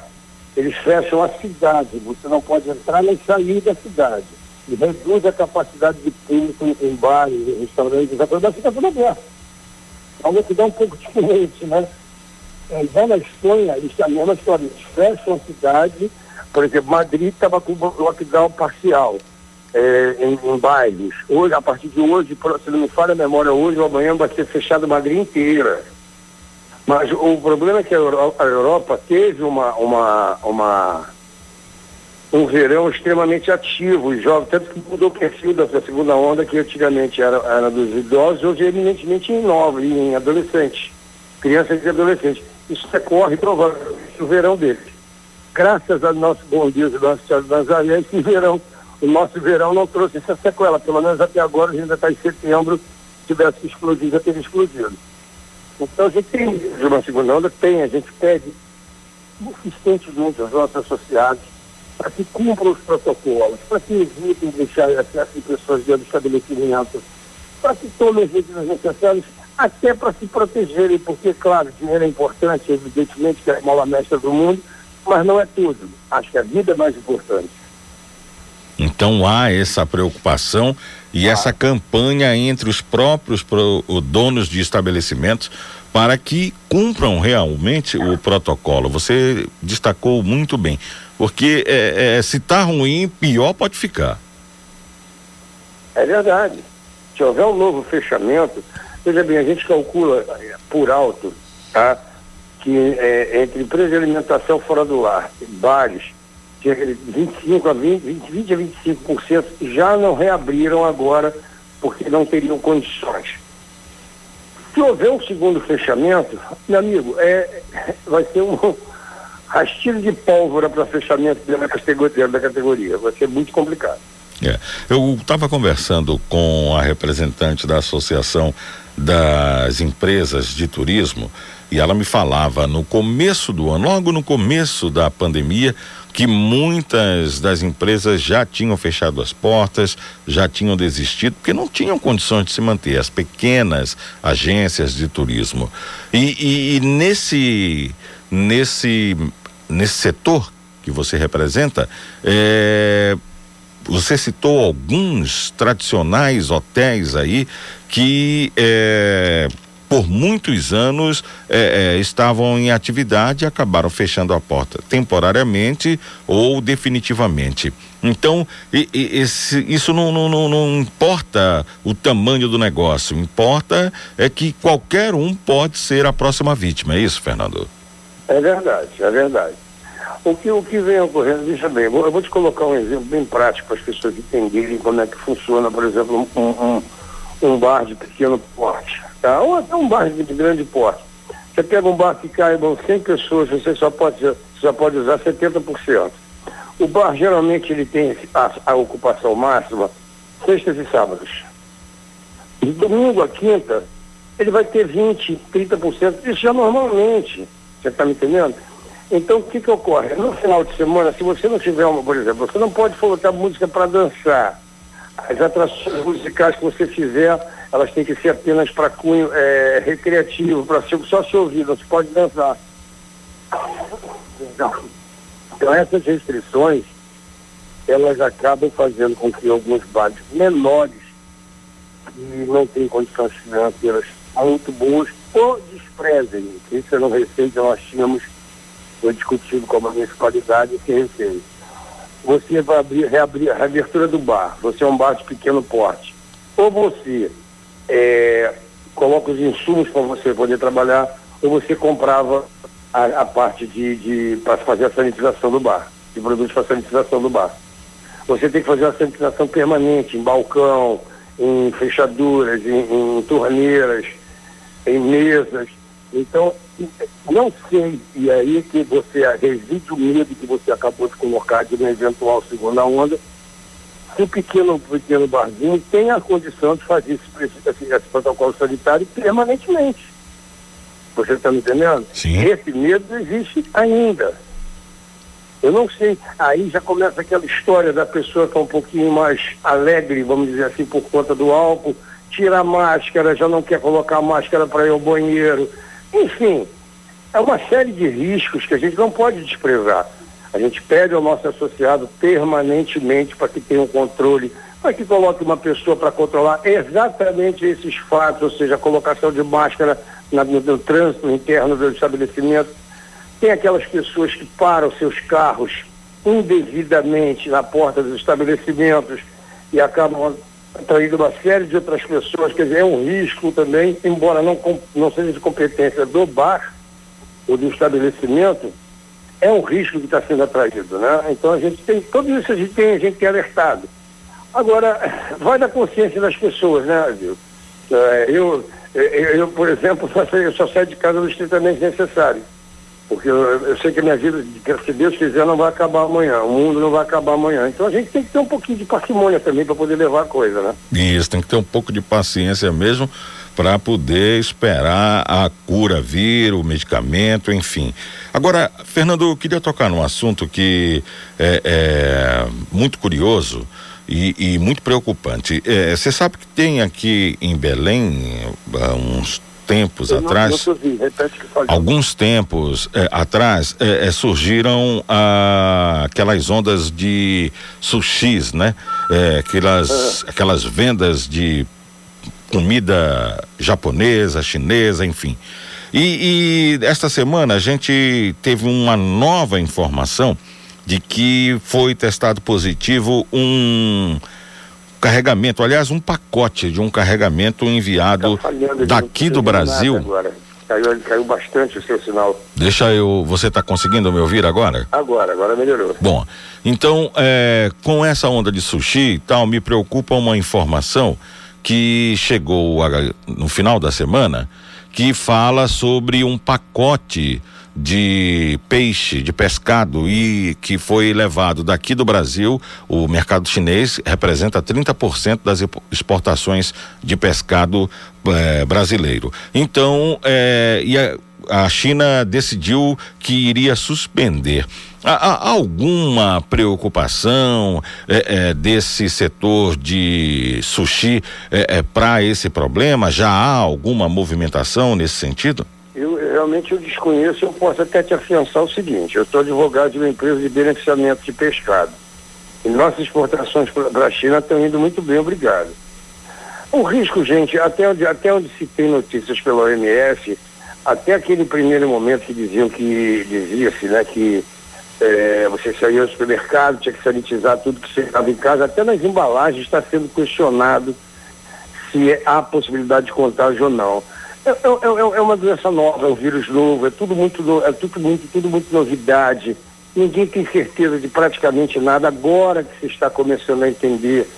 S9: eles fecham a cidade. Você não pode entrar nem sair da cidade. E reduz a capacidade de público em bares, em restaurantes, a coisa fica tudo aberto. É um lockdown um pouco diferente, né? É, já na Espanha, eles a mesma história. Eles fecham a cidade, por exemplo, Madrid estava com lockdown parcial é, em, em bailes. Hoje, a partir de hoje, se não me falha a memória, hoje ou amanhã vai ser fechada Madrid inteira. Mas o problema é que a Europa, a Europa teve uma, uma, uma, um verão extremamente ativo jovem, tanto que mudou o perfil da segunda onda, que antigamente era, era dos idosos, hoje é eminentemente em novos, em adolescentes, crianças e adolescentes. Isso decorre provavelmente o verão deles. Graças ao nosso bom Deus e nosso Senhor Nazaré, esse verão o nosso verão não trouxe essa sequela, pelo menos até agora, a gente ainda está em setembro, se tivesse que explodir, já teria explodido. Então a gente tem de uma segunda onda, tem, a gente pede insistentemente aos nossos associados para que cumpram os protocolos, para que evitem deixar acesso de pessoas dentro do estabelecimento, para que tomem as medidas necessárias, até para se protegerem, porque, claro, dinheiro é importante, evidentemente, que é a mola mestra do mundo, mas não é tudo. Acho que a vida é mais importante.
S3: Então há essa preocupação e ah. essa campanha entre os próprios pro, donos de estabelecimentos para que cumpram realmente o protocolo. Você destacou muito bem, porque é, é, se está ruim, pior pode ficar.
S9: É verdade. Se houver um novo fechamento, veja bem, a gente calcula é, por alto, tá? Que é, entre empresa de alimentação fora do lar, bares, cerca de 25 a 20, 20, 20 a 25% já não reabriram agora porque não teriam condições. Se houver um segundo fechamento, meu amigo, é, vai ser um rastilho de pólvora para fechamento da categoria, da categoria. Vai ser muito complicado.
S3: É. Eu estava conversando com a representante da Associação das Empresas de Turismo e ela me falava no começo do ano, logo no começo da pandemia, que muitas das empresas já tinham fechado as portas, já tinham desistido, porque não tinham condições de se manter, as pequenas agências de turismo. E, e, e nesse, nesse, nesse setor que você representa, é, você citou alguns tradicionais hotéis aí que é, por muitos anos é, é, estavam em atividade e acabaram fechando a porta temporariamente ou definitivamente. Então, e, e, esse, isso não, não, não, importa o tamanho do negócio, importa é que qualquer um pode ser a próxima vítima, é isso, Fernando?
S9: É verdade, é verdade. O que, o que vem ocorrendo, veja bem, eu vou te colocar um exemplo bem prático para as pessoas entenderem como é que funciona, por exemplo, um, um, um bar de pequeno porte tá? ou até um bar de grande porte. Você pega um bar que caibam 100 pessoas, você só pode, só pode usar 70%. O bar geralmente ele tem a, a ocupação máxima sextas e sábados. De domingo a quinta, ele vai ter 20, 30%. Isso já normalmente. Você está me entendendo? Então, o que, que ocorre? No final de semana, se você não tiver uma, por exemplo, você não pode colocar música para dançar. As atrações musicais que você fizer, elas têm que ser apenas para cunho é, recreativo, para só se ouvir, não se pode dançar. Então essas restrições, elas acabam fazendo com que alguns bares menores, que não têm condições financeiras muito boas, ou desprezem. Isso era um receio que nós tínhamos, foi discutido com a municipalidade esse receio. Você vai abrir, reabrir a reabertura do bar, você é um bar de pequeno porte. Ou você é, coloca os insumos para você poder trabalhar, ou você comprava a, a parte de, de para fazer a sanitização do bar, de produtos para sanitização do bar. Você tem que fazer a sanitização permanente em balcão, em fechaduras, em, em torneiras, em mesas. Então, não sei, e aí que você reside o medo que você acabou de colocar de uma eventual segunda onda, se o pequeno, pequeno barzinho tem a condição de fazer esse, esse, esse protocolo sanitário permanentemente. Você está me entendendo?
S3: Sim.
S9: Esse medo existe ainda. Eu não sei. Aí já começa aquela história da pessoa que é um pouquinho mais alegre, vamos dizer assim, por conta do álcool, tira a máscara, já não quer colocar a máscara para ir ao banheiro. Enfim, é uma série de riscos que a gente não pode desprezar. A gente pede ao nosso associado permanentemente para que tenha um controle, para que coloque uma pessoa para controlar exatamente esses fatos, ou seja, a colocação de máscara na, no, no trânsito interno do estabelecimento. Tem aquelas pessoas que param seus carros indevidamente na porta dos estabelecimentos e acabam atraindo uma série de outras pessoas, quer dizer, é um risco também, embora não, não seja de competência do bar ou do estabelecimento, é um risco que está sendo atraído, né? Então a gente tem, tudo isso a gente tem, a gente tem alertado. Agora, vai da consciência das pessoas, né, viu? É, eu, eu, eu, por exemplo, só, eu só saio de casa no estritamente necessário. Porque eu, eu, sei que a minha vida, se Deus quiser, não vai acabar amanhã. O mundo não vai acabar amanhã. Então a gente tem que ter um pouquinho de parcimônia também para poder levar a coisa, né?
S3: Isso, tem que ter um pouco de paciência mesmo para poder esperar a cura vir, o medicamento, enfim. Agora, Fernando, eu queria tocar num assunto que é, é muito curioso e, e muito preocupante. É, você sabe que tem aqui em Belém uns tempos eu atrás, não, não alguns tempos é, atrás, é, é, surgiram ah, aquelas ondas de sushis, né? É, aquelas, aquelas vendas de comida japonesa, chinesa, enfim. E, e esta semana a gente teve uma nova informação de que foi testado positivo um carregamento, aliás, um pacote de um carregamento enviado tá daqui do Brasil.
S9: Caiu, caiu bastante o seu sinal.
S3: Deixa eu. Você está conseguindo me ouvir agora?
S9: Agora, agora melhorou.
S3: Bom, então, é, com essa onda de sushi e tal, me preocupa uma informação que chegou a, no final da semana que fala sobre um pacote de peixe, de pescado e que foi levado daqui do Brasil, o mercado chinês representa 30% das exportações de pescado eh, brasileiro. Então, eh, e a, a China decidiu que iria suspender. Há, há alguma preocupação é, é, desse setor de sushi é, é para esse problema? Já há alguma movimentação nesse sentido?
S9: Eu realmente eu desconheço, eu posso até te afiançar o seguinte, eu sou advogado de uma empresa de beneficiamento de pescado. E nossas exportações para a China estão indo muito bem, obrigado. O risco, gente, até onde, até onde se tem notícias pela OMS, até aquele primeiro momento que diziam que dizia-se, né, que é, você saía ao supermercado, tinha que sanitizar tudo que você estava em casa, até nas embalagens está sendo questionado se há possibilidade de contágio ou não. É, é, é, é, uma doença nova, é um vírus novo, é tudo muito, é tudo muito, tudo muito novidade. Ninguém tem certeza de praticamente nada. Agora que se está começando a entender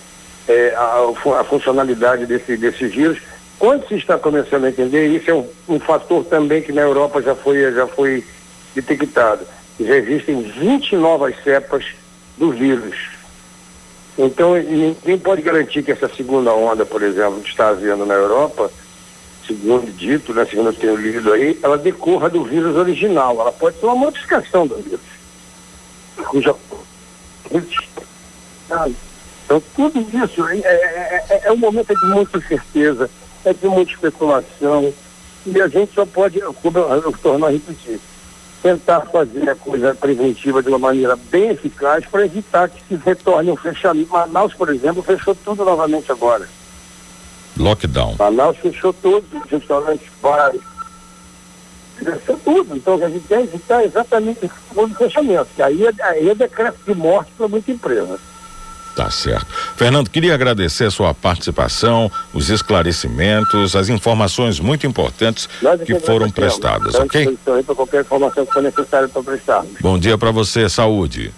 S9: é, a, a, funcionalidade desse, desse vírus, quando se está começando a entender, isso é um, um fator também que na Europa já foi, já foi detectado. Já existem 20 novas cepas do vírus. Então, ninguém pode garantir que essa segunda onda, por exemplo, que está havendo na Europa, segundo dito, né, segundo eu tenho lido aí, ela decorra do vírus original. Ela pode ser uma modificação do vírus. Cuja... Então, tudo isso é, é, é, é um momento de muita incerteza, é de muita especulação, e a gente só pode, como eu, eu torno a repetir, tentar fazer a coisa preventiva de uma maneira bem eficaz para evitar que se retorne um fechamento. Manaus, por exemplo, fechou tudo novamente agora.
S3: Lockdown.
S9: Manaus fechou os restaurantes, bares, fechou tudo. Então a gente está exatamente no fechamento, que aí, é, aí é decreto de morte para muita empresa.
S3: Tá certo. Fernando, queria agradecer a sua participação, os esclarecimentos, as informações muito importantes que foram prestadas, ok?
S9: para qualquer informação que for necessária para prestar.
S3: Bom dia para você, saúde.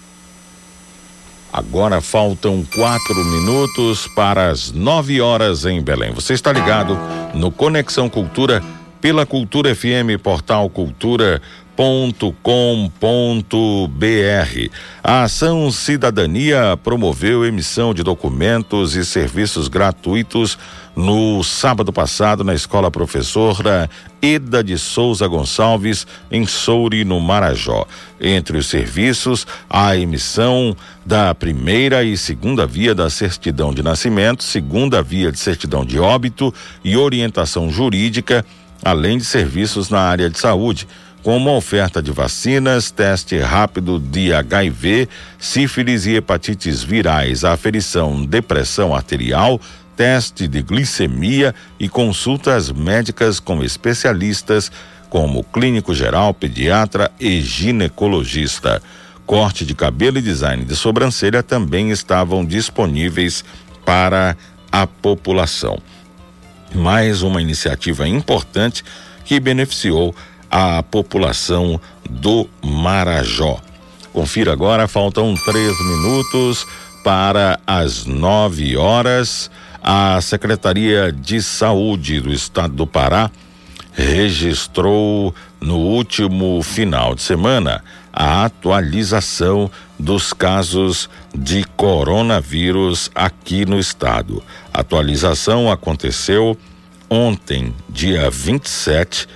S3: Agora faltam quatro minutos para as nove horas em Belém. Você está ligado no Conexão Cultura pela Cultura FM, portal Cultura www.cidadania.com.br. A Ação Cidadania promoveu emissão de documentos e serviços gratuitos no sábado passado na Escola Professora Eda de Souza Gonçalves, em Souri, no Marajó. Entre os serviços, a emissão da primeira e segunda via da certidão de nascimento, segunda via de certidão de óbito e orientação jurídica, além de serviços na área de saúde com uma oferta de vacinas, teste rápido de HIV, sífilis e hepatites virais, aferição, depressão arterial, teste de glicemia e consultas médicas com especialistas como clínico geral, pediatra e ginecologista. Corte de cabelo e design de sobrancelha também estavam disponíveis para a população. Mais uma iniciativa importante que beneficiou a população do Marajó. Confira agora, faltam três minutos para as nove horas. A Secretaria de Saúde do Estado do Pará registrou no último final de semana a atualização dos casos de coronavírus aqui no estado. A atualização aconteceu ontem, dia 27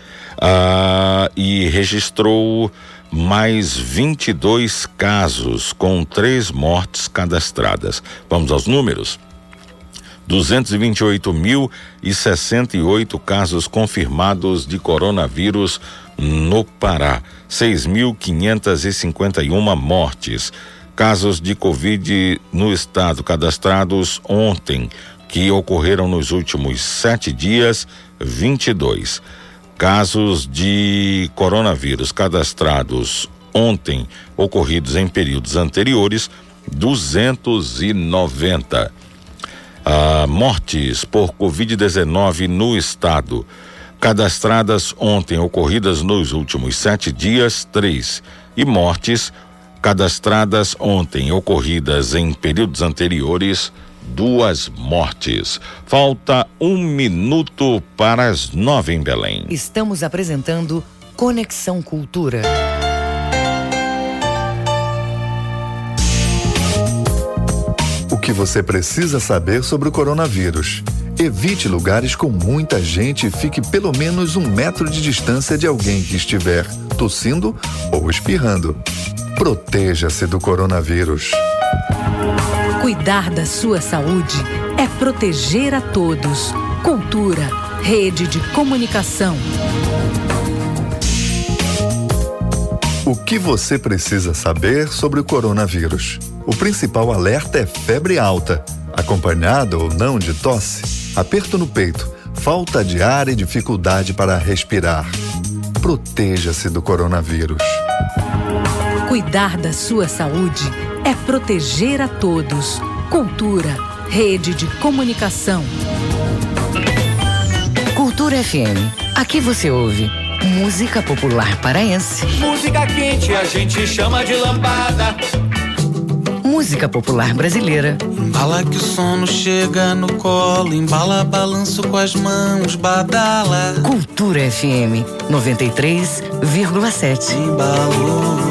S3: ah, e registrou mais 22 casos, com três mortes cadastradas. Vamos aos números? 228.068 casos confirmados de coronavírus no Pará, 6.551 mortes. Casos de Covid no estado cadastrados ontem, que ocorreram nos últimos sete dias, 22. Casos de coronavírus cadastrados ontem, ocorridos em períodos anteriores, 290. Ah, mortes por Covid-19 no estado. Cadastradas ontem, ocorridas nos últimos sete dias, três. E mortes cadastradas ontem, ocorridas em períodos anteriores, duas mortes. Falta um minuto para as nove em Belém.
S2: Estamos apresentando Conexão Cultura.
S10: O que você precisa saber sobre o coronavírus? Evite lugares com muita gente e fique pelo menos um metro de distância de alguém que estiver tossindo ou espirrando. Proteja-se do coronavírus.
S11: Cuidar da sua saúde é proteger a todos. Cultura, rede de comunicação.
S10: O que você precisa saber sobre o coronavírus? O principal alerta é febre alta, acompanhada ou não de tosse, aperto no peito, falta de ar e dificuldade para respirar. Proteja-se do coronavírus.
S11: Cuidar da sua saúde é proteger a todos. Cultura, rede de comunicação.
S2: Cultura FM. Aqui você ouve música popular paraense.
S12: Música quente a gente chama de lambada.
S2: Música popular brasileira.
S13: Embala que o sono chega no colo, embala balanço com as mãos, badala.
S2: Cultura FM 93,7.
S13: Embalou.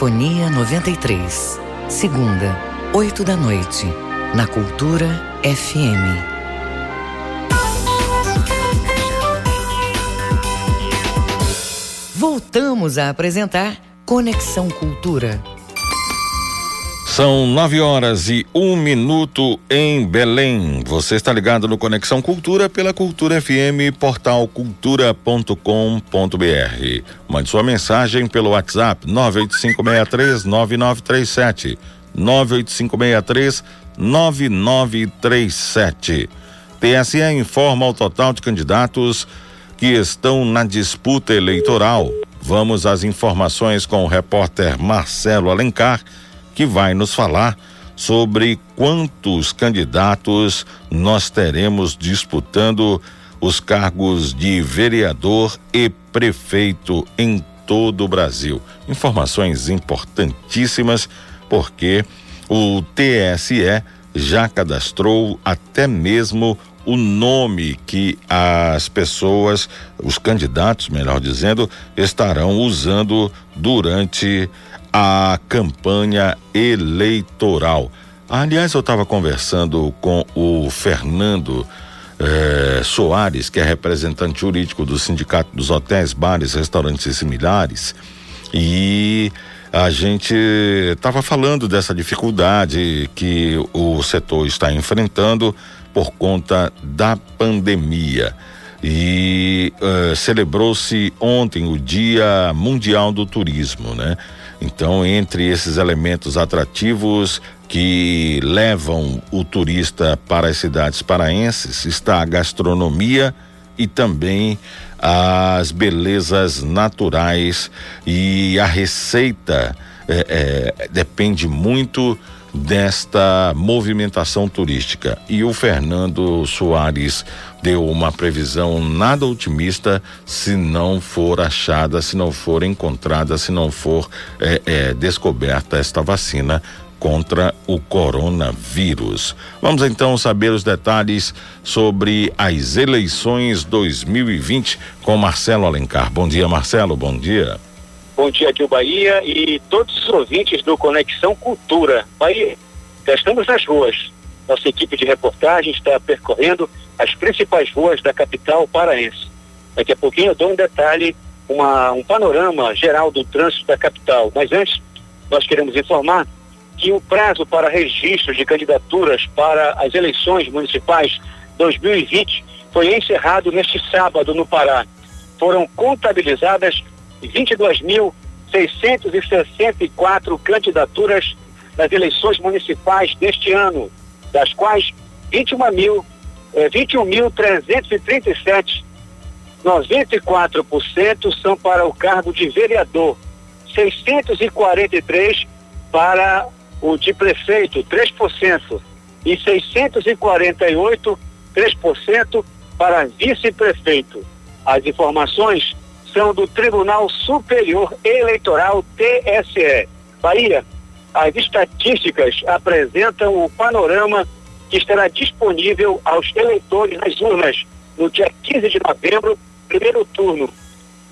S2: Sinfonia 93. Segunda, 8 da noite. na Cultura FM. Voltamos a apresentar Conexão Cultura.
S3: São nove horas e um minuto em Belém. Você está ligado no Conexão Cultura pela Cultura FM, portal cultura.com.br. Mande sua mensagem pelo WhatsApp 985639937. 98563 9937. TSE informa o total de candidatos que estão na disputa eleitoral. Vamos às informações com o repórter Marcelo Alencar, que vai nos falar sobre quantos candidatos nós teremos disputando os cargos de vereador e prefeito em todo o Brasil. Informações importantíssimas, porque o TSE já cadastrou até mesmo o nome que as pessoas, os candidatos, melhor dizendo, estarão usando durante a campanha eleitoral. Aliás, eu estava conversando com o Fernando eh, Soares, que é representante jurídico do Sindicato dos Hotéis, Bares, Restaurantes e Similares, e a gente estava falando dessa dificuldade que o setor está enfrentando por conta da pandemia. E uh, celebrou-se ontem o Dia Mundial do Turismo, né? Então, entre esses elementos atrativos que levam o turista para as cidades paraenses está a gastronomia e também as belezas naturais. E a receita é, é, depende muito desta movimentação turística. E o Fernando Soares deu uma previsão nada otimista se não for achada, se não for encontrada, se não for é, é, descoberta esta vacina contra o coronavírus. Vamos então saber os detalhes sobre as eleições 2020 com Marcelo Alencar. Bom dia, Marcelo. Bom dia.
S14: Bom dia aqui o Bahia e todos os ouvintes do Conexão Cultura. Bahia, já estamos nas ruas. Nossa equipe de reportagem está percorrendo as principais ruas da capital paraense. Daqui a pouquinho eu dou um detalhe, uma, um panorama geral do trânsito da capital. Mas antes, nós queremos informar que o prazo para registro de candidaturas para as eleições municipais 2020 foi encerrado neste sábado no Pará. Foram contabilizadas 22.664 candidaturas nas eleições municipais deste ano, das quais 21.337, eh, 21 94% são para o cargo de vereador, 643 para o de prefeito, 3%, e 648, 3% para vice-prefeito. As informações do Tribunal Superior Eleitoral TSE. Bahia, as estatísticas apresentam o panorama que estará disponível aos eleitores nas urnas no dia 15 de novembro, primeiro turno.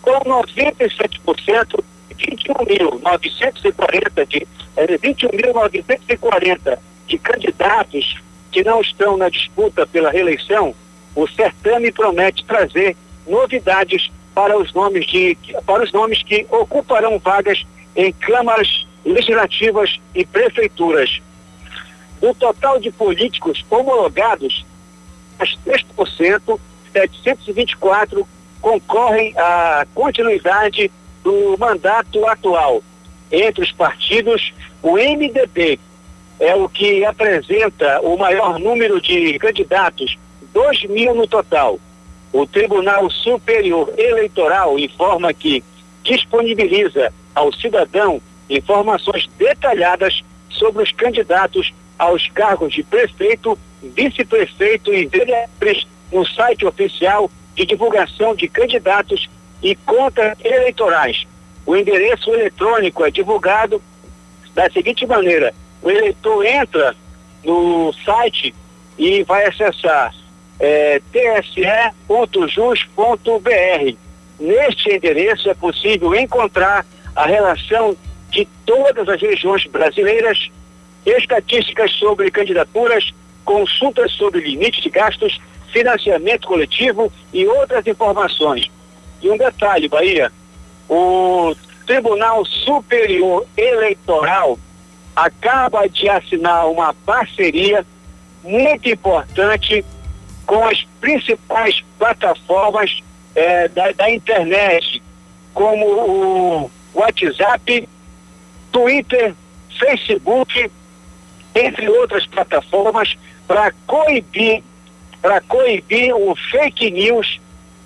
S14: Com 97%, 21.940 de, 21.940 eh, de candidatos que não estão na disputa pela reeleição, o certame promete trazer novidades para os nomes de para os nomes que ocuparão vagas em câmaras legislativas e prefeituras. Do total de políticos homologados, as 3%, 724 concorrem à continuidade do mandato atual. Entre os partidos, o MDB é o que apresenta o maior número de candidatos, 2 mil no total. O Tribunal Superior Eleitoral informa que disponibiliza ao cidadão informações detalhadas sobre os candidatos aos cargos de prefeito, vice-prefeito e vereadores no site oficial de divulgação de candidatos e contas eleitorais. O endereço eletrônico é divulgado da seguinte maneira: o eleitor entra no site e vai acessar é, tse.jus.br. Neste endereço é possível encontrar a relação de todas as regiões brasileiras estatísticas sobre candidaturas, consultas sobre limite de gastos, financiamento coletivo e outras informações. E um detalhe, Bahia, o Tribunal Superior Eleitoral acaba de assinar uma parceria muito importante com as principais plataformas eh, da, da internet, como o WhatsApp, Twitter, Facebook, entre outras plataformas, para coibir, para coibir o fake news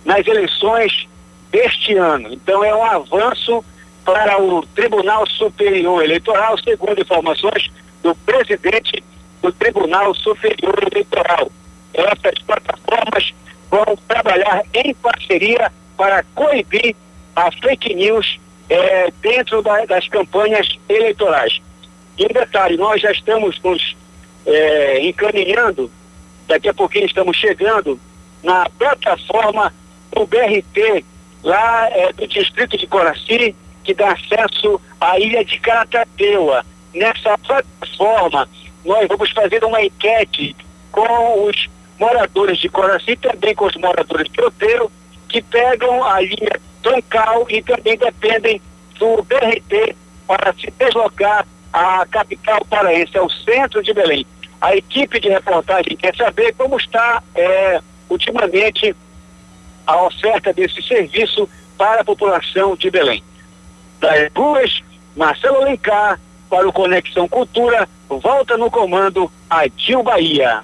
S14: nas eleições deste ano. Então é um avanço para o Tribunal Superior Eleitoral, segundo informações do presidente do Tribunal Superior Eleitoral. Essas plataformas vão trabalhar em parceria para coibir a fake news é, dentro da, das campanhas eleitorais. E detalhe, nós já estamos nos é, encaminhando, daqui a pouquinho estamos chegando na plataforma do BRT, lá é, do distrito de Coraci, que dá acesso à ilha de Carateua. Nessa plataforma, nós vamos fazer uma enquete com os moradores de Coraci, também com os moradores de Roteiro, que pegam a linha troncal e também dependem do BRT para se deslocar à capital paraense, ao centro de Belém. A equipe de reportagem quer saber como está é, ultimamente a oferta desse serviço para a população de Belém. Das ruas, Marcelo Alencar, para o Conexão Cultura, volta no comando a Dil Bahia.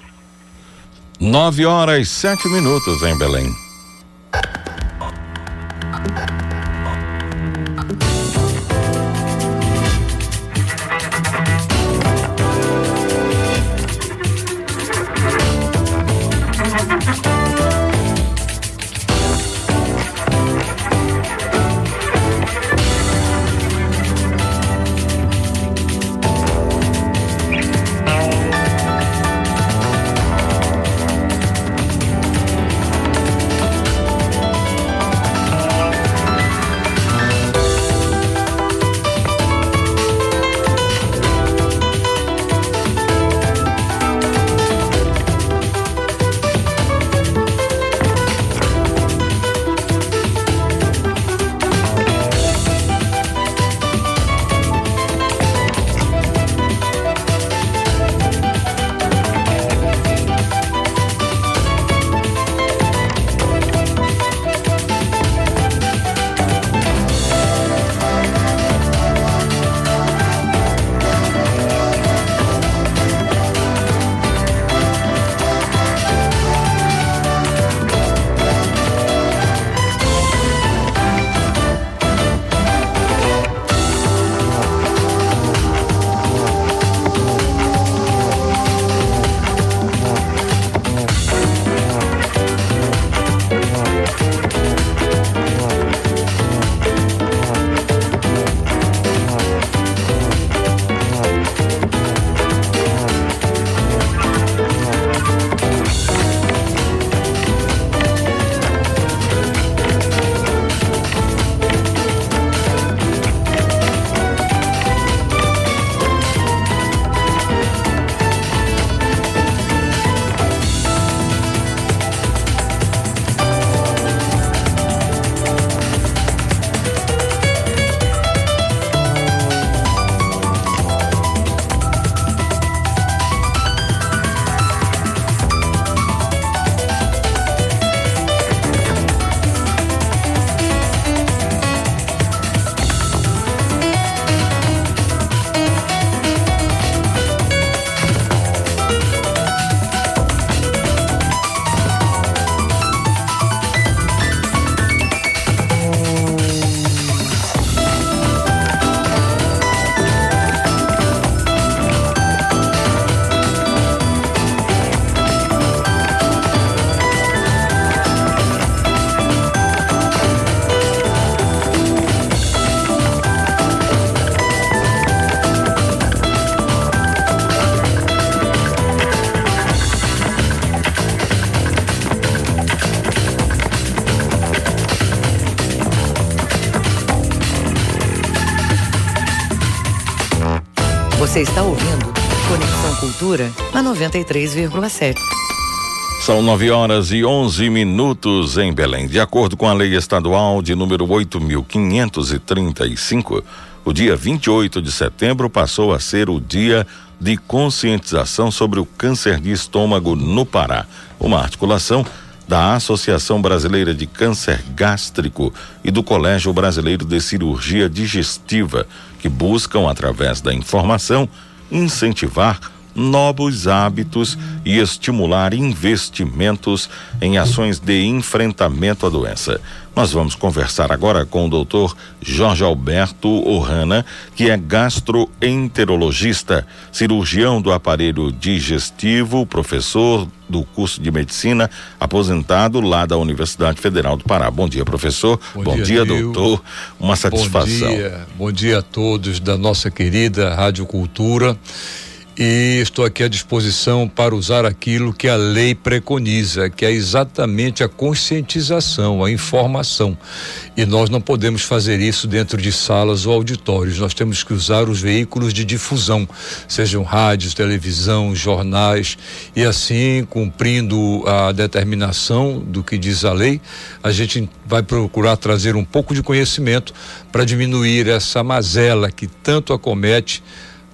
S3: Nove horas sete minutos em Belém.
S2: Você está ouvindo Conexão Cultura na 93,7.
S3: São 9 horas e 11 minutos em Belém. De acordo com a lei estadual de número 8.535, o dia 28 de setembro passou a ser o dia de conscientização sobre o câncer de estômago no Pará. Uma articulação da Associação Brasileira de Câncer Gástrico e do Colégio Brasileiro de Cirurgia Digestiva, que buscam, através da informação, incentivar novos hábitos e estimular investimentos em ações de enfrentamento à doença. Nós vamos conversar agora com o doutor Jorge Alberto Ohana, que é gastroenterologista, cirurgião do aparelho digestivo, professor do curso de medicina, aposentado lá da Universidade Federal do Pará. Bom dia, professor.
S15: Bom,
S3: Bom
S15: dia,
S3: dia doutor. Uma satisfação.
S15: Bom dia, bom dia a todos da nossa querida Rádio Cultura e estou aqui à disposição para usar aquilo que a lei preconiza, que é exatamente a conscientização, a informação. E nós não podemos fazer isso dentro de salas ou auditórios, nós temos que usar os veículos de difusão, sejam rádios, televisão, jornais, e assim, cumprindo a determinação do que diz a lei, a gente vai procurar trazer um pouco de conhecimento para diminuir essa mazela que tanto acomete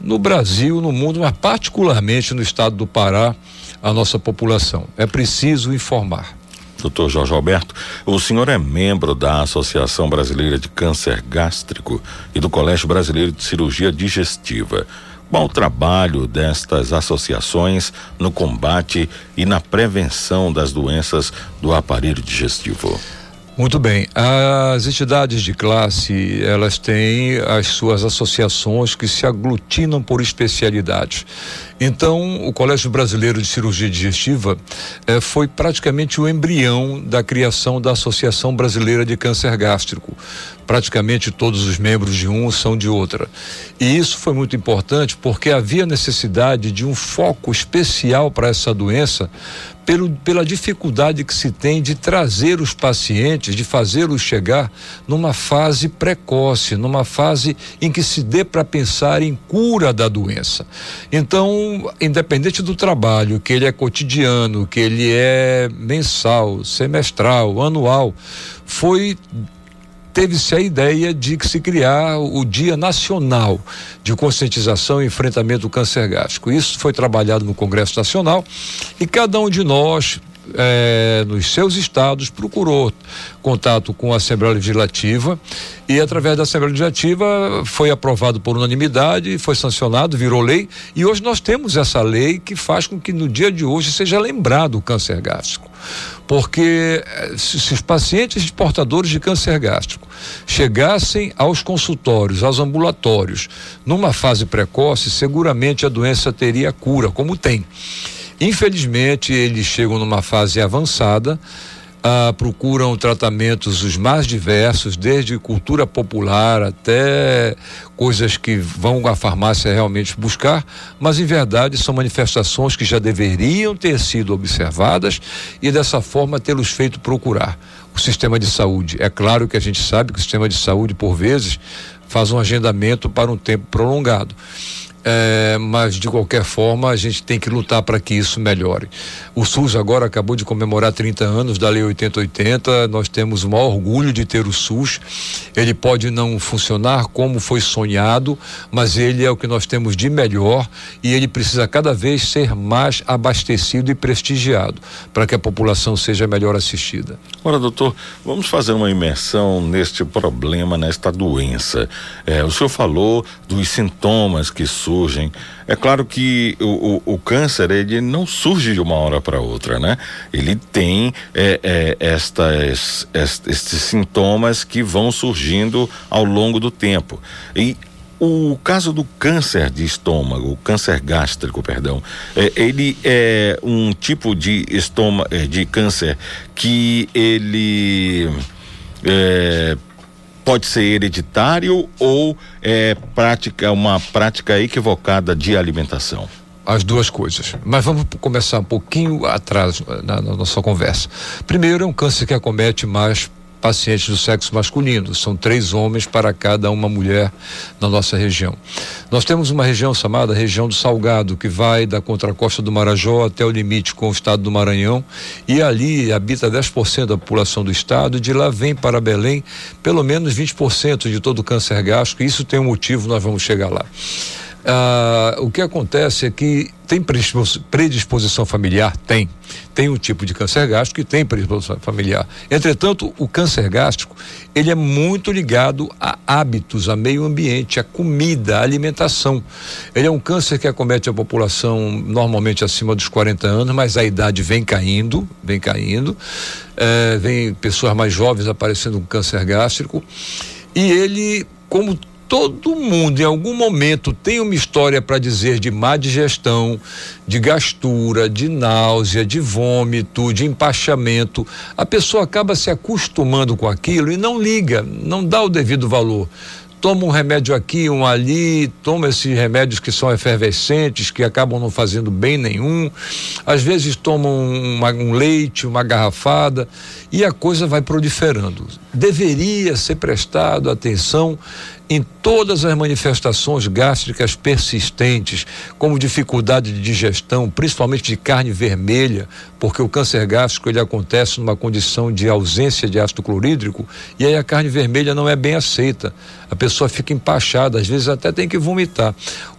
S15: no Brasil, no mundo, mas particularmente no estado do Pará, a nossa população. É preciso informar.
S3: Doutor Jorge Alberto, o senhor é membro da Associação Brasileira de Câncer Gástrico e do Colégio Brasileiro de Cirurgia Digestiva. Qual o trabalho destas associações no combate e na prevenção das doenças do aparelho digestivo?
S15: Muito bem. As entidades de classe, elas têm as suas associações que se aglutinam por especialidades. Então, o Colégio Brasileiro de Cirurgia Digestiva eh, foi praticamente o embrião da criação da Associação Brasileira de Câncer Gástrico. Praticamente todos os membros de um são de outra. E isso foi muito importante porque havia necessidade de um foco especial para essa doença, pelo, pela dificuldade que se tem de trazer os pacientes, de fazê-los chegar numa fase precoce, numa fase em que se dê para pensar em cura da doença. Então, independente do trabalho, que ele é cotidiano, que ele é mensal, semestral, anual, foi teve-se a ideia de que se criar o Dia Nacional de Conscientização e Enfrentamento do Câncer Gástrico. Isso foi trabalhado no Congresso Nacional e cada um de nós é, nos seus estados, procurou contato com a Assembleia Legislativa e, através da Assembleia Legislativa, foi aprovado por unanimidade, foi sancionado, virou lei. E hoje nós temos essa lei que faz com que no dia de hoje seja lembrado o câncer gástrico. Porque eh, se, os pacientes portadores de câncer gástrico chegassem aos consultórios, aos ambulatórios, numa fase precoce, seguramente a doença teria cura, como tem. Infelizmente, eles chegam numa fase avançada, ah, procuram tratamentos os mais diversos, desde cultura popular até coisas que vão à farmácia realmente buscar, mas em verdade são manifestações que já deveriam ter sido observadas e dessa forma tê-los feito procurar. O sistema de saúde. É claro que a gente sabe que o sistema de saúde, por vezes, faz um agendamento para um tempo prolongado é, mas de qualquer forma a gente tem que lutar para que isso melhore. O SUS agora acabou de comemorar 30 anos da Lei 8080, nós temos o maior orgulho de ter o SUS. Ele pode não funcionar como foi sonhado, mas ele é o que nós temos de melhor e ele precisa cada vez ser mais abastecido e prestigiado para que a população seja melhor assistida.
S3: Ora, doutor, vamos fazer uma imersão neste problema, nesta doença. É, o senhor falou dos sintomas que surgem surgem. É claro que o, o, o câncer ele não surge de uma hora para outra, né? Ele tem é, é, estas, estes sintomas que vão surgindo ao longo do tempo. E o caso do câncer de estômago, o câncer gástrico, perdão, é, ele é um tipo de estômago, é, de câncer que ele é, pode ser hereditário ou é prática uma prática equivocada de alimentação?
S15: As duas coisas. Mas vamos começar um pouquinho atrás na, na nossa conversa. Primeiro, é um câncer que acomete mais pacientes do sexo masculino. São três homens para cada uma mulher na nossa região. Nós temos uma região chamada região do Salgado, que vai da contracosta do Marajó até o limite com o estado do Maranhão, e ali habita 10% da população do estado, e de lá vem para Belém pelo menos 20% de todo o câncer gástrico, isso tem um motivo, nós vamos chegar lá. Ah, o que acontece é que tem predisposição familiar? Tem. Tem um tipo de câncer gástrico que tem predisposição familiar. Entretanto, o câncer gástrico, ele é muito ligado a hábitos, a meio ambiente, a comida, a alimentação. Ele é um câncer que acomete a população normalmente acima dos 40 anos, mas a idade vem caindo, vem caindo. É, vem pessoas mais jovens aparecendo com câncer gástrico. E ele, como todo mundo em algum momento tem uma história para dizer de má digestão, de gastura, de náusea, de vômito, de empachamento. A pessoa acaba se acostumando com aquilo e não liga, não dá o devido valor toma um remédio aqui, um ali, toma esses remédios que são efervescentes, que acabam não fazendo bem nenhum. Às vezes tomam uma, um leite, uma garrafada, e a coisa vai proliferando. Deveria ser prestado atenção em todas as manifestações gástricas persistentes, como dificuldade de digestão, principalmente de carne vermelha, porque o câncer gástrico ele acontece numa condição de ausência de ácido clorídrico e aí a carne vermelha não é bem aceita. A pessoa fica empachada, às vezes até tem que vomitar.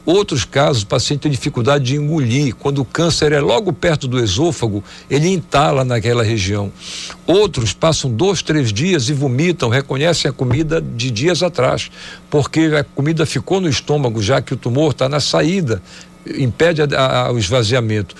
S15: Outros casos, o paciente tem dificuldade de engolir. Quando o câncer é logo perto do esôfago, ele entala naquela região. Outros passam dois, três dias e vomitam, reconhecem a comida de dias atrás, porque a comida ficou no estômago, já que o tumor está na saída, impede a, a, o esvaziamento.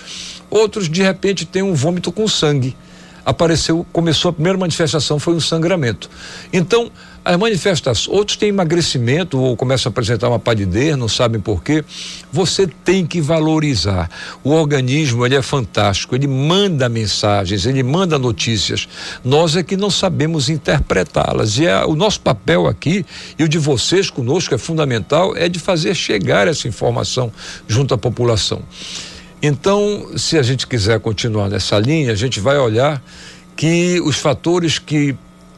S15: Outros, de repente, têm um vômito com sangue. Apareceu, começou a primeira manifestação, foi um sangramento. Então, as manifestações, outros têm emagrecimento ou começam a apresentar uma palidez, não sabem por quê. Você tem que valorizar. O organismo, ele é fantástico, ele manda mensagens, ele manda notícias. Nós é que não sabemos interpretá-las. E é, o nosso papel aqui e o de vocês conosco é fundamental é de fazer chegar essa informação junto à população. Então, se a gente quiser continuar nessa linha, a gente vai olhar que os fatores que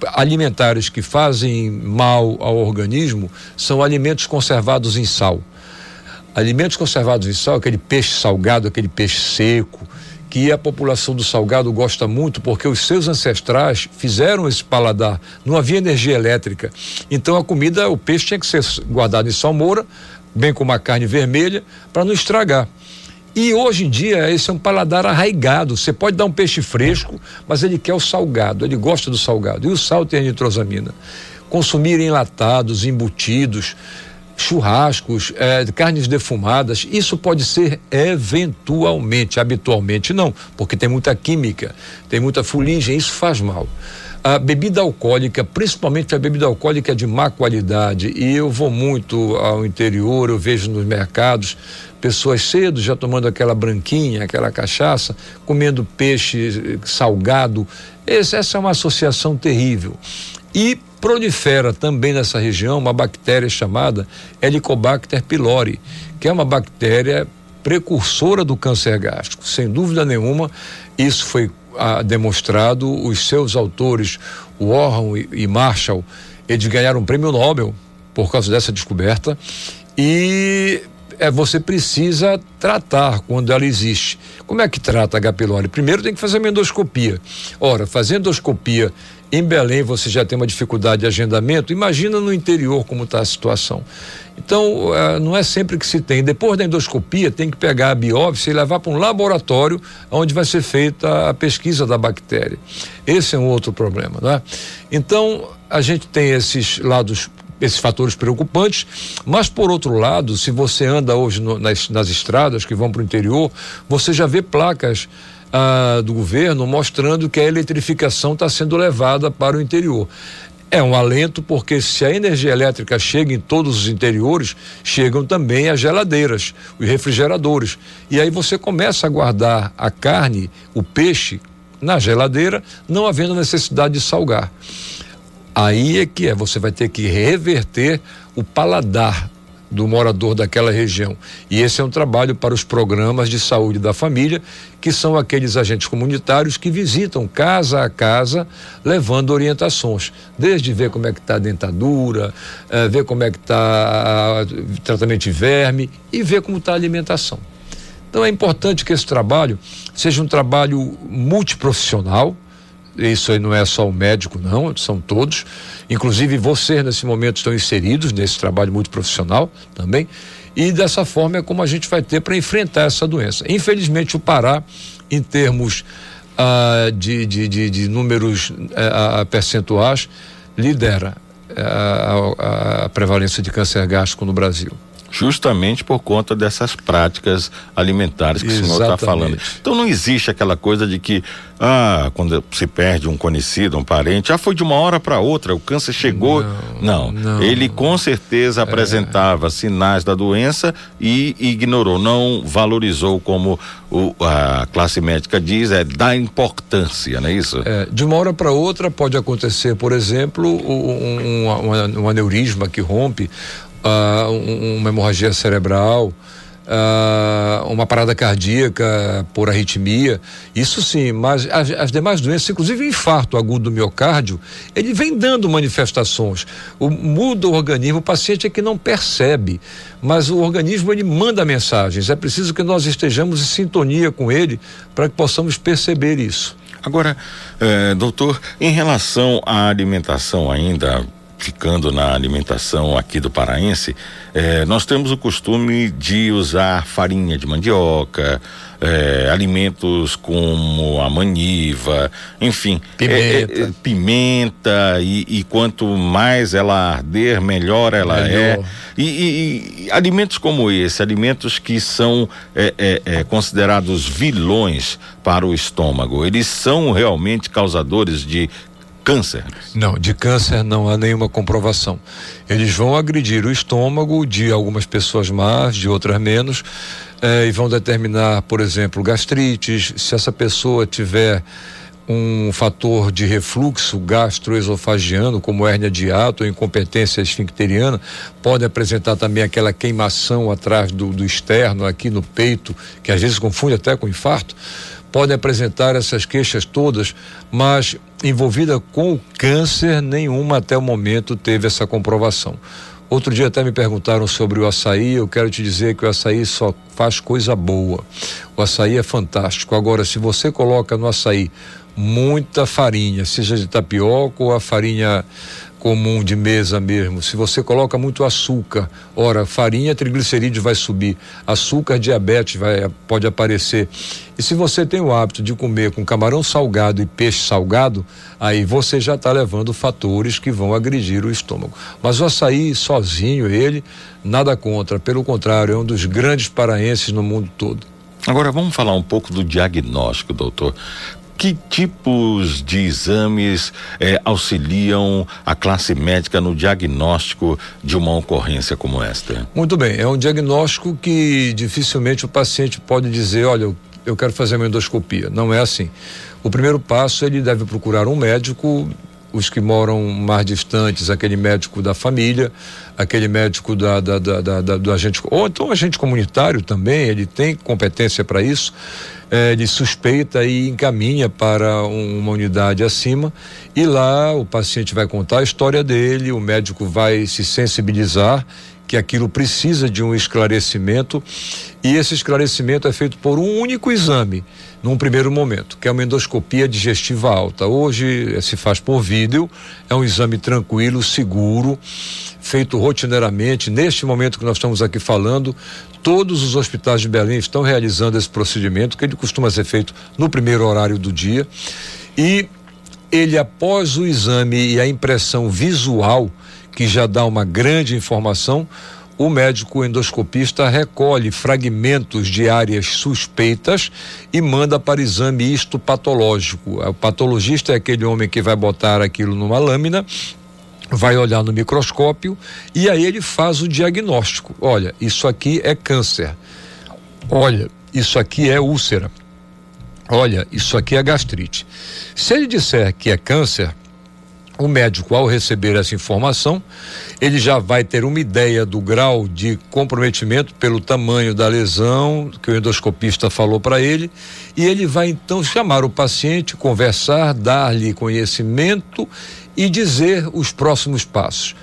S15: alimentares que fazem mal ao organismo são alimentos conservados em sal. Alimentos conservados em sal, aquele peixe salgado, aquele peixe seco, que a população do salgado gosta muito porque os seus ancestrais fizeram esse paladar, não havia energia elétrica. Então a comida, o peixe tinha que ser guardado em salmoura, bem como a carne vermelha, para não estragar. E hoje em dia, esse é um paladar arraigado. Você pode dar um peixe fresco, mas ele quer o salgado, ele gosta do salgado. E o sal tem a nitrosamina. Consumir enlatados, embutidos, churrascos, eh, carnes defumadas, isso pode ser eventualmente, habitualmente não, porque tem muita química, tem muita fuligem, isso faz mal. A bebida alcoólica, principalmente a bebida alcoólica de má qualidade, e eu vou muito ao interior, eu vejo nos mercados pessoas cedo já tomando aquela branquinha, aquela cachaça, comendo peixe salgado. Esse, essa é uma associação terrível. E prolifera também nessa região uma bactéria chamada Helicobacter pylori, que é uma bactéria precursora do câncer gástrico. Sem dúvida nenhuma, isso foi ah, demonstrado. Os seus autores, Warren e, e Marshall, eles ganharam um prêmio Nobel por causa dessa descoberta. E é você precisa tratar quando ela existe. Como é que trata a H. pylori? Primeiro tem que fazer uma endoscopia. Ora, fazendo endoscopia em Belém você já tem uma dificuldade de agendamento, imagina no interior como está a situação. Então, uh, não é sempre que se tem. Depois da endoscopia, tem que pegar a biópsia e levar para um laboratório onde vai ser feita a pesquisa da bactéria. Esse é um outro problema, né? Então, a gente tem esses lados esses fatores preocupantes, mas por outro lado, se você anda hoje no, nas, nas estradas que vão para o interior, você já vê placas ah, do governo mostrando que a eletrificação está sendo levada para o interior. É um alento porque se a energia elétrica chega em todos os interiores, chegam também as geladeiras, os refrigeradores. E aí você começa a guardar a carne, o peixe na geladeira, não havendo necessidade de salgar. Aí é que é, você vai ter que reverter o paladar do morador daquela região. E esse é um trabalho para os programas de saúde da família, que são aqueles agentes comunitários que visitam casa a casa, levando orientações, desde ver como é que está a dentadura, eh, ver como é que está tratamento de verme e ver como está a alimentação. Então é importante que esse trabalho seja um trabalho multiprofissional, isso aí não é só o médico, não, são todos. Inclusive, vocês, nesse momento, estão inseridos nesse trabalho muito profissional também. E dessa forma é como a gente vai ter para enfrentar essa doença. Infelizmente, o Pará, em termos ah, de, de, de, de, números ah, percentuais, lidera ah, a, a prevalência de câncer gástrico no Brasil
S3: justamente por conta dessas práticas alimentares que Exatamente. o senhor está falando. Então não existe aquela coisa de que, ah, quando se perde um conhecido, um parente, ah, foi de uma hora para outra, o câncer chegou. Não, não, não. ele com certeza apresentava é. sinais da doença e ignorou, não valorizou como o, a classe médica diz, é da importância, não é isso?
S15: É, de uma hora para outra pode acontecer, por exemplo, um, um, um aneurisma que rompe uh, uma hemorragia cerebral, uh, uma parada cardíaca por arritmia, isso sim, mas as, as, demais doenças, inclusive o infarto agudo do miocárdio, ele vem dando manifestações. O, muda o organismo, o paciente é que não percebe, mas o organismo ele manda mensagens. É preciso que nós estejamos em sintonia com ele para que possamos perceber isso.
S3: Agora, eh, doutor, em relação à alimentação ainda, ficando na alimentação aqui do paraense, eh, nós temos o costume de usar farinha de mandioca, eh, alimentos como a maniva, enfim,
S15: pimenta,
S3: eh, pimenta e, e, quanto mais ela arder, melhor ela melhor. é. E, e, e, alimentos como esse, alimentos que são considerados vilões para o estômago, eles são realmente causadores de câncer?
S15: Não, de câncer não há nenhuma comprovação. Eles vão agredir o estômago de algumas pessoas mais, de outras menos, eh, e vão determinar, por exemplo, gastrites. Se essa pessoa tiver um fator de refluxo gastroesofagiano, como hérnia de ato ou incompetência esfincteriana, pode apresentar também aquela queimação atrás do, do externo, aqui no peito, que às vezes confunde até com infarto podem apresentar essas queixas todas, mas envolvida com o câncer, nenhuma até o momento teve essa comprovação. Outro dia até me perguntaram sobre o açaí, eu quero te dizer que o açaí só faz coisa boa. O açaí é fantástico. Agora, se você coloca no açaí muita farinha, seja de tapioca ou a farinha comum de mesa mesmo. Se você coloca muito açúcar, ora, farinha, triglicerídeo vai subir, açúcar, diabetes vai, pode aparecer. E se você tem o hábito de comer com camarão salgado e peixe salgado, aí você já está levando fatores que vão agredir o estômago. Mas o açaí sozinho, ele, nada contra, pelo contrário, é um dos grandes paraenses no mundo todo.
S3: Agora vamos falar um pouco do diagnóstico, doutor que tipos de exames eh, auxiliam a classe médica no diagnóstico de uma ocorrência como esta?
S15: Muito bem, é um diagnóstico que dificilmente o paciente pode dizer, olha, eu quero fazer uma endoscopia. Não é assim. O primeiro passo ele deve procurar um médico os que moram mais distantes, aquele médico da família, aquele médico da, da, da, da do agente, ou então agente comunitário também, ele tem competência para isso, é, ele suspeita e encaminha para um, uma unidade acima e lá o paciente vai contar a história dele, o médico vai se sensibilizar que aquilo precisa de um esclarecimento e esse esclarecimento é feito por um único exame num primeiro momento, que é uma endoscopia digestiva alta. Hoje eh, se faz por vídeo, é um exame tranquilo, seguro, feito rotineiramente. Neste momento que nós estamos aqui falando, todos os hospitais de Belém estão realizando esse procedimento, que ele costuma ser feito no primeiro horário do dia. E ele, após o exame e a impressão visual, que já dá uma grande informação, o médico endoscopista recolhe fragmentos de áreas suspeitas e manda para exame histopatológico. O patologista é aquele homem que vai botar aquilo numa lâmina vai olhar no microscópio e aí ele faz o diagnóstico. Olha, isso aqui é câncer. Olha, isso aqui é úlcera. Olha, isso aqui é gastrite. Se ele disser que é câncer, o médico, ao receber essa informação, ele já vai ter uma ideia do grau de comprometimento pelo tamanho da lesão que o endoscopista falou para ele, e ele vai então chamar o paciente, conversar, dar-lhe conhecimento e dizer os próximos passos.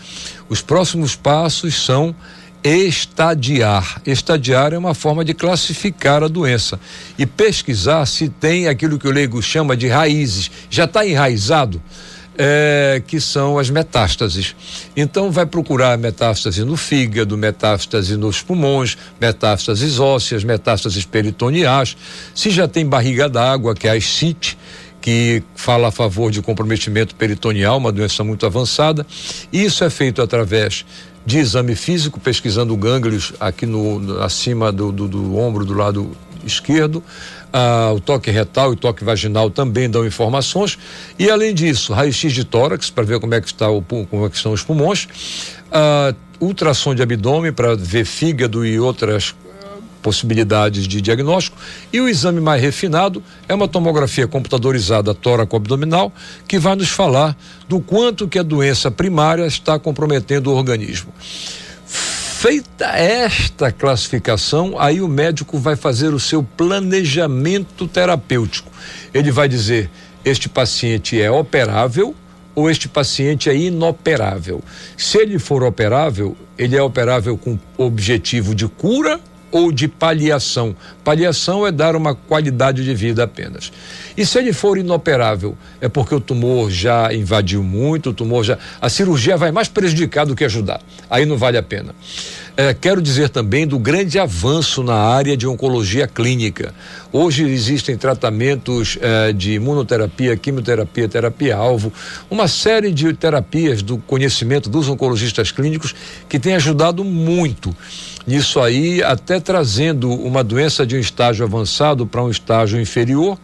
S15: Os próximos passos são estadiar. Estadiar é uma forma de classificar a doença e pesquisar se tem aquilo que o leigo chama de raízes. Já está enraizado? é, que são as metástases. Então, vai procurar metástase no fígado, metástase nos pulmões, metástases ósseas, metástases peritoneais. Se já tem barriga d'água, que é a ascite, que fala a favor de comprometimento peritoneal, uma doença muito avançada. Isso é feito através de exame físico, pesquisando gânglios aqui no, acima do, do, do ombro do lado esquerdo, ah, o toque retal e o toque vaginal também dão informações. E além disso, raio-x de tórax para ver como é que está o como é que estão os pulmões, ah, ultrassom de abdômen para ver fígado e outras possibilidades de diagnóstico e o exame mais refinado é uma tomografia computadorizada tóraco-abdominal que vai nos falar do quanto que a doença primária está comprometendo o organismo. Feita esta classificação, aí o médico vai fazer o seu planejamento terapêutico. Ele vai dizer: este paciente é operável ou este paciente é inoperável. Se ele for operável, ele é operável com objetivo de cura ou de paliação. Paliação é dar uma qualidade de vida apenas. E se ele for inoperável, é porque o tumor já invadiu muito, o tumor já. A cirurgia vai mais prejudicar do que ajudar. Aí não vale a pena. É, quero dizer também do grande avanço na área de oncologia clínica. Hoje existem tratamentos é, de imunoterapia, quimioterapia, terapia-alvo, uma série de terapias do conhecimento dos oncologistas clínicos que tem ajudado muito nisso aí, até trazendo uma doença de um estágio avançado para um estágio inferior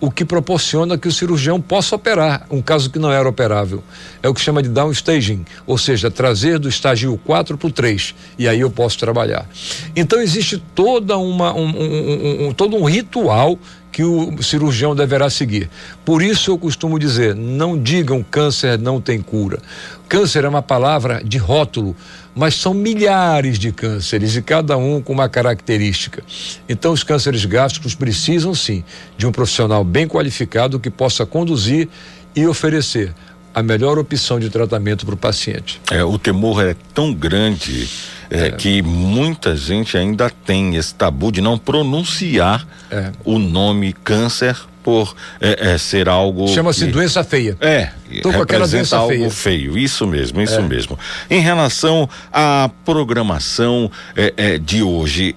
S15: o que proporciona que o cirurgião possa operar um caso que não era operável. É o que chama de downstaging, ou seja, trazer do estágio 4 para o 3, e aí eu posso trabalhar. Então existe toda uma, um, um, um, todo um ritual que o cirurgião deverá seguir. Por isso eu costumo dizer: não digam câncer não tem cura. Câncer é uma palavra de rótulo mas são milhares de cânceres e cada um com uma característica. Então, os cânceres gástricos precisam sim de um profissional bem qualificado que possa conduzir e oferecer a melhor opção de tratamento para o paciente.
S3: É, o temor é tão grande é, é. que muita gente ainda tem esse tabu de não pronunciar é. o nome câncer por é, é, ser algo.
S15: Chama-se doença feia.
S3: É. Tô com aquela doença algo feia. feio. Isso mesmo, isso é. mesmo. Em relação à programação é, de hoje,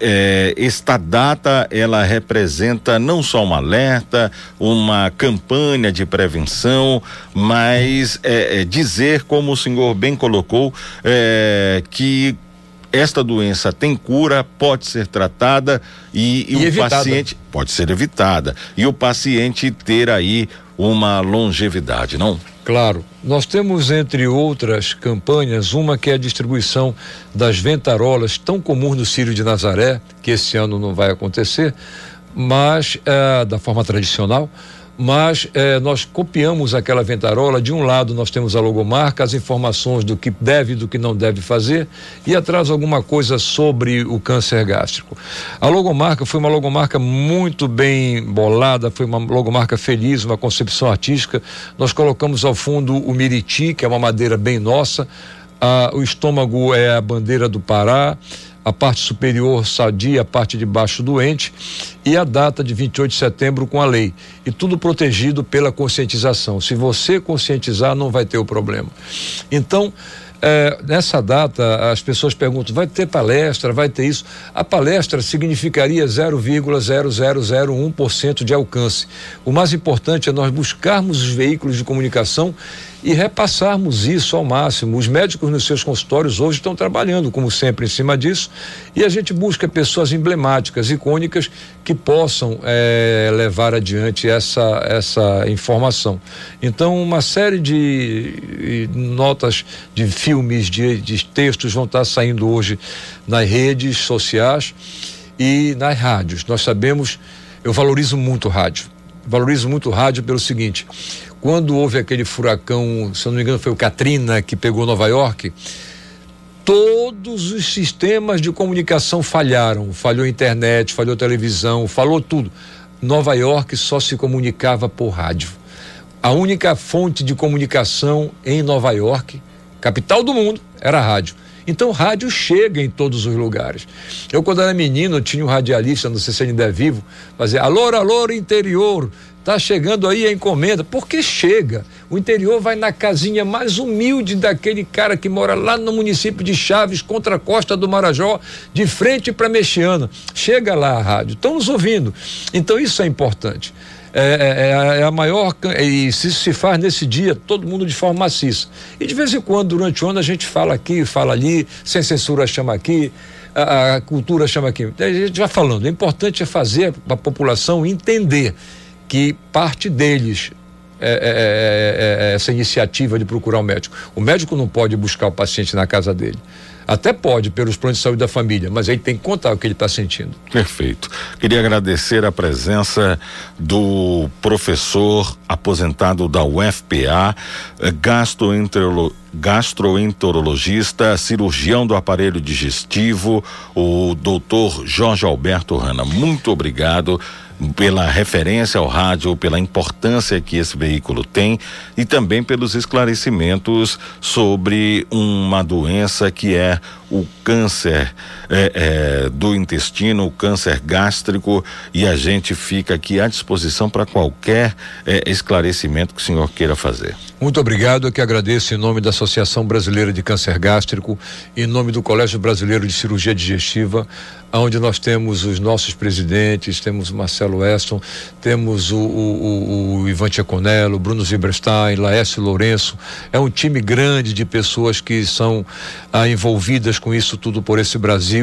S3: esta data ela representa não só um alerta, uma campanha de prevenção, mas dizer, como o senhor bem colocou, que esta doença tem cura, pode ser tratada e, e, e o evitada. paciente pode ser evitada e o paciente ter aí uma longevidade, não?
S15: Claro. Nós temos, entre outras campanhas, uma que é a distribuição das ventarolas, tão comum no Círio de Nazaré, que esse ano não vai acontecer, mas é, da forma tradicional, mas eh, nós copiamos aquela ventarola. De um lado, nós temos a logomarca, as informações do que deve e do que não deve fazer, e atrás alguma coisa sobre o câncer gástrico. A logomarca foi uma logomarca muito bem bolada, foi uma logomarca feliz, uma concepção artística. Nós colocamos ao fundo o miriti, que é uma madeira bem nossa, ah, o estômago é a bandeira do Pará a parte superior sadia, a parte de baixo doente e a data de 28 de setembro com a lei. E tudo protegido pela conscientização. Se você conscientizar, não vai ter o problema. Então, é, nessa data, as pessoas perguntam: vai ter palestra, vai ter isso? A palestra significaria 0,0001% de alcance. O mais importante é nós buscarmos os veículos de comunicação e repassarmos isso ao máximo. Os médicos nos seus consultórios hoje estão trabalhando, como sempre, em cima disso, e a gente busca pessoas emblemáticas, icônicas, que possam é, levar adiante essa, essa informação. Então, uma série de notas de filmes, de, de textos vão estar saindo hoje nas redes sociais e nas rádios. Nós sabemos, eu valorizo muito o rádio. Valorizo muito o rádio pelo seguinte: Quando houve aquele furacão, se eu não me engano, foi o Katrina que pegou Nova York, todos os sistemas de comunicação falharam. Falhou a internet, falhou a televisão, falou tudo. Nova York só se comunicava por rádio. A única fonte de comunicação em Nova York, capital do mundo, era rádio. Então, rádio chega em todos os lugares. Eu, quando era menino, tinha um radialista, não sei se ainda é vivo, fazia alô, alô, interior, tá chegando aí a encomenda. Porque chega. O interior vai na casinha mais humilde daquele cara que mora lá no município de Chaves, contra a costa do Marajó, de frente para Mexiana. Chega lá a rádio, estão nos ouvindo. Então, isso é importante. É, é, é, a maior. E se se faz nesse dia, todo mundo de forma maciça. E de vez em quando, durante o ano, a gente fala aqui, fala ali, sem censura chama aqui, a, a cultura chama aqui. A gente vai falando. O importante é fazer a população entender que parte deles é, é, é, é, essa iniciativa de procurar o um médico. O médico não pode buscar o paciente na casa dele. Até pode, pelos planos de saúde da família, mas aí tem que contar o que ele está sentindo.
S3: Perfeito. Queria agradecer a presença do professor aposentado da UFPA, eh, gastroenterologista, cirurgião do aparelho digestivo, o doutor Jorge Alberto Rana. Muito obrigado pela referência ao rádio, pela importância que esse veículo tem e também pelos esclarecimentos sobre uma doença que é o câncer é, é, do intestino, câncer gástrico, e a gente fica aqui à disposição para qualquer é, esclarecimento que o senhor queira fazer.
S15: Muito obrigado, eu que agradeço em nome da Associação Brasileira de Câncer Gástrico, em nome do Colégio Brasileiro de Cirurgia Digestiva, onde nós temos os nossos presidentes, temos o Marcelo Weston, temos o, o, o, o Ivan Bruno Zilberstein, Laércio Lourenço. É um time grande de pessoas que são ah, envolvidas com isso tudo por esse Brasil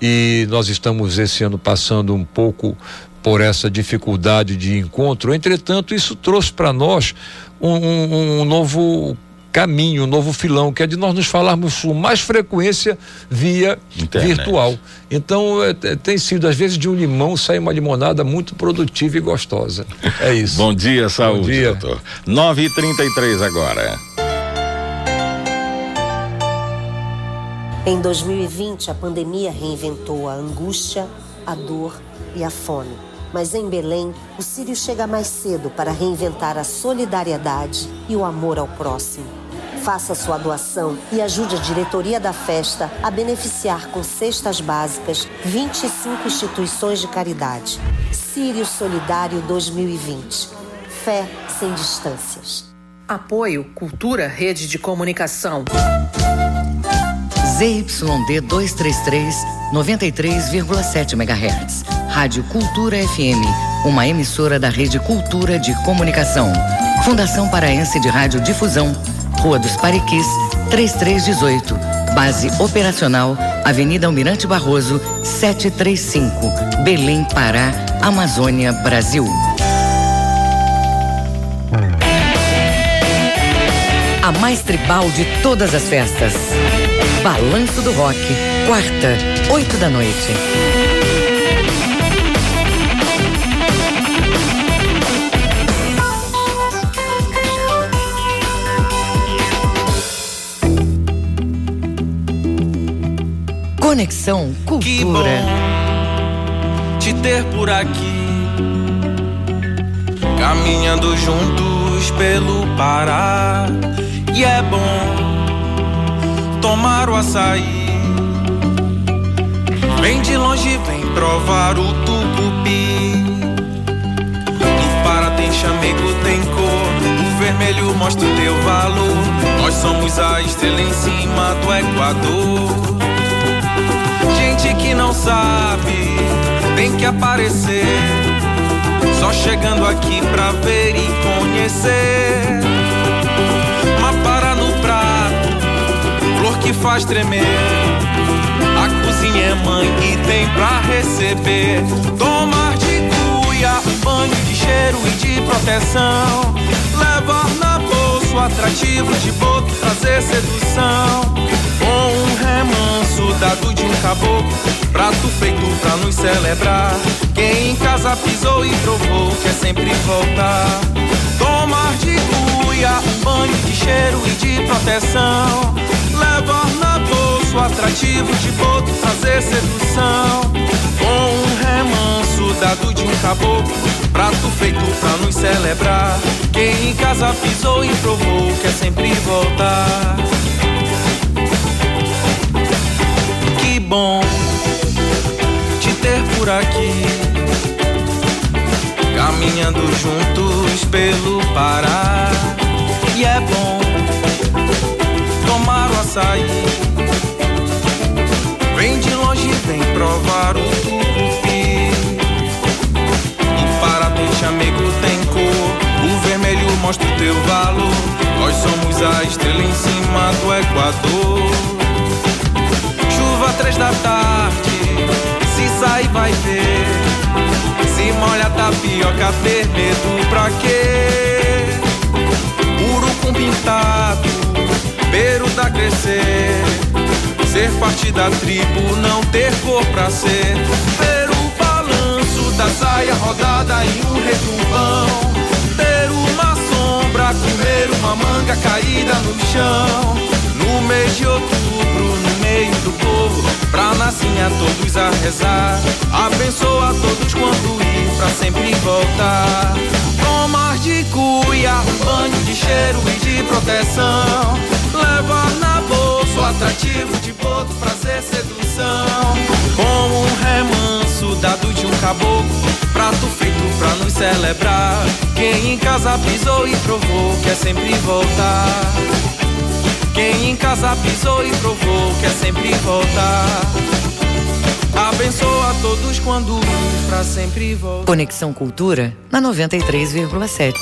S15: e nós estamos esse ano passando um pouco por essa dificuldade de encontro. Entretanto, isso trouxe para nós um, um, um novo caminho, um novo filão, que é de nós nos falarmos com mais frequência via Internet. virtual. Então, é, é, tem sido, às vezes, de um limão sai uma limonada muito produtiva e gostosa. É isso.
S3: Bom dia, saúde, Bom dia. doutor. 9 e 33 agora.
S16: Em 2020, a pandemia reinventou a angústia, a dor e a fome. Mas em Belém, o Sírio chega mais cedo para reinventar a solidariedade e o amor ao próximo. Faça sua doação e ajude a diretoria da festa a beneficiar com cestas básicas 25 instituições de caridade. Sírio Solidário 2020. Fé sem distâncias.
S2: Apoio Cultura Rede de Comunicação. ZYD 233, 93,7 MHz. Rádio Cultura FM, uma emissora da Rede Cultura de Comunicação. Fundação Paraense de Rádio Difusão Rua dos Pariquis, 3318. Base operacional, Avenida Almirante Barroso, 735. Belém, Pará, Amazônia, Brasil. A mais tribal de todas as festas. Balanço do Rock, quarta, oito da noite. Conexão Cultura. Que bom
S17: te ter por aqui, caminhando juntos pelo Pará. E é bom tomar o açaí. Vem de longe, vem provar o tucupi. No Pará tem chamego, tem cor. O vermelho mostra o teu valor. Nós somos a estrela em cima do Equador gente que não sabe, tem que aparecer. Só chegando aqui pra ver e conhecer. Que faz tremer. A cozinha é mãe e tem pra receber. Tomar de cuia, banho de cheiro e de proteção. Levar na bolsa o atrativo de boto, trazer sedução. Com um remanso dado de um caboclo, prato feito pra nos celebrar. Quem em casa pisou e provou quer sempre voltar. Tomar de cuia, banho de cheiro e de proteção. Levar na bolsa o atrativo de boto, trazer sedução. Com um remanso dado de um caboclo, prato feito pra nos celebrar. Quem em casa pisou e provou quer sempre voltar. Que bom te ter por aqui, caminhando juntos pelo Pará. E é bom tomar o açaí. Vem de longe, vem provar o tucupi. Pará tem chamego, tem cor. O vermelho mostra o teu valor. Nós somos a estrela em cima do Equador. Chuva três da tarde, se sair vai ver. Se molha tapioca, ter medo pra quê? Urucum pintado, da crescer. Ser parte da tribo, não ter cor pra ser. Ver o balanço da saia rodada em um retumbão. Ter uma sombra, comer uma manga caída no chão. No mês de outubro, no meio do povo, pra nascinha todos a rezar. Abençoa todos quando ir, pra sempre voltar. Tomar de cuia, um banho de cheiro e de proteção. Levar na bolsa o atrativo de boto, prazer, sedução. Com um remanso dado de um caboclo, prato feito pra nos celebrar. Quem em casa pisou e provou quer sempre voltar. Quem em casa pisou e provou quer sempre voltar. Abençoa todos quando pra sempre voltar.
S2: Conexão Cultura na 93,7.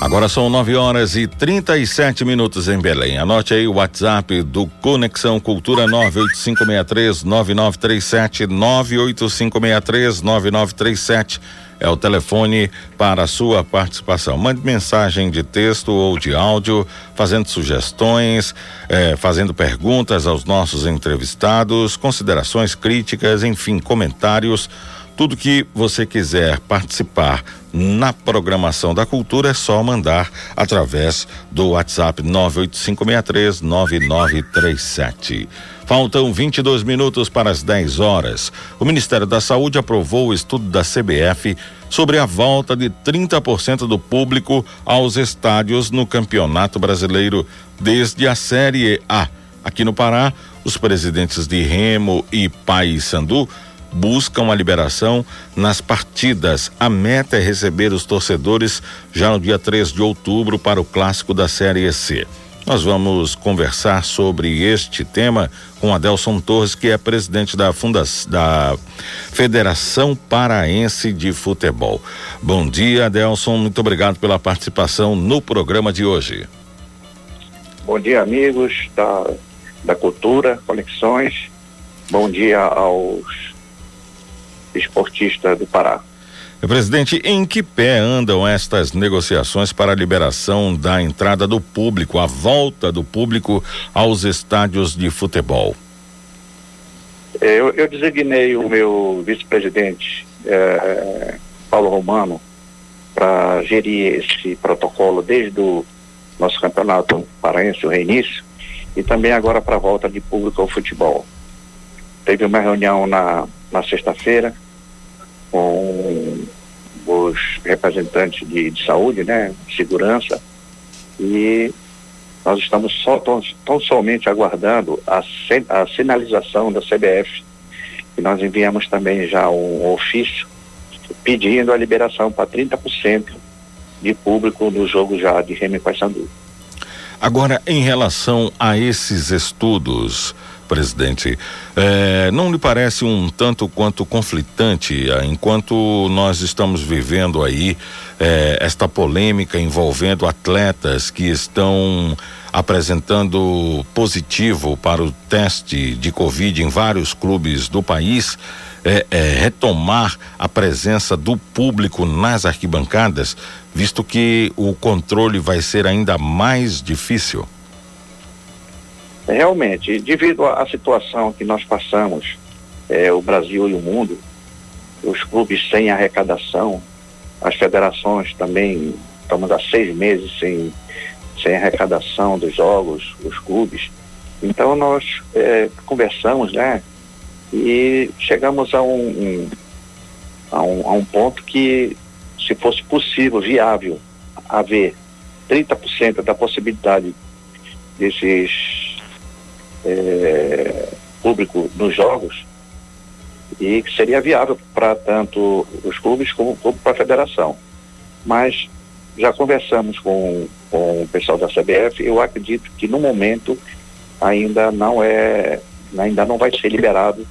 S3: Agora são 9 horas e 37 minutos em Belém. Anote aí o WhatsApp do Conexão Cultura 98563 9937 98563 9937 é o telefone para a sua participação. Mande mensagem de texto ou de áudio, fazendo sugestões, eh, fazendo perguntas aos nossos entrevistados, considerações críticas, enfim, comentários. Tudo que você quiser participar na programação da cultura é só mandar através do WhatsApp 98563 9937. Faltam 22 minutos para as 10 horas. O Ministério da Saúde aprovou o estudo da CBF sobre a volta de 30% do público aos estádios no Campeonato Brasileiro desde a Série A. Aqui no Pará, os presidentes de Remo e Paysandu buscam a liberação nas partidas. A meta é receber os torcedores já no dia 3 de outubro para o clássico da Série C. Nós vamos conversar sobre este tema com Adelson Torres, que é presidente da Fundação da Federação Paraense de Futebol. Bom dia, Adelson. Muito obrigado pela participação no programa de hoje.
S18: Bom dia, amigos da, da Cultura, Conexões. Bom dia aos esportistas do Pará.
S3: Presidente, em que pé andam estas negociações para a liberação da entrada do público, a volta do público aos estádios de futebol?
S18: Eu, eu designei o meu vice-presidente, eh, Paulo Romano, para gerir esse protocolo desde o nosso campeonato paraense, o reinício, e também agora para a volta de público ao futebol. Teve uma reunião na, na sexta-feira com os representantes de, de, saúde, né, segurança, e nós estamos só tão, tão somente aguardando a, a sinalização da CBF, e nós enviamos também já um ofício pedindo a liberação para 30% de público no jogo já de Remy Paysandu.
S3: Agora, em relação a esses estudos, presidente, eh, não lhe parece um tanto quanto conflitante, eh, enquanto nós estamos vivendo aí eh, esta polêmica envolvendo atletas que estão apresentando positivo para o teste de Covid em vários clubes do país? É, é, retomar a presença do público nas arquibancadas, visto que o controle vai ser ainda mais difícil?
S18: Realmente, devido à situação que nós passamos, é, o Brasil e o mundo, os clubes sem arrecadação, as federações também, estamos há seis meses sem, sem arrecadação dos jogos, os clubes. Então nós é, conversamos, né? E chegamos a um, um, a um, a um ponto que, se fosse possível, viável, haver 30% da possibilidade desses é, público nos jogos e que seria viável para tanto os clubes como, como para a federação. Mas já conversamos com, com o pessoal da CBF, eu acredito que no momento ainda não é, ainda não vai ser liberado,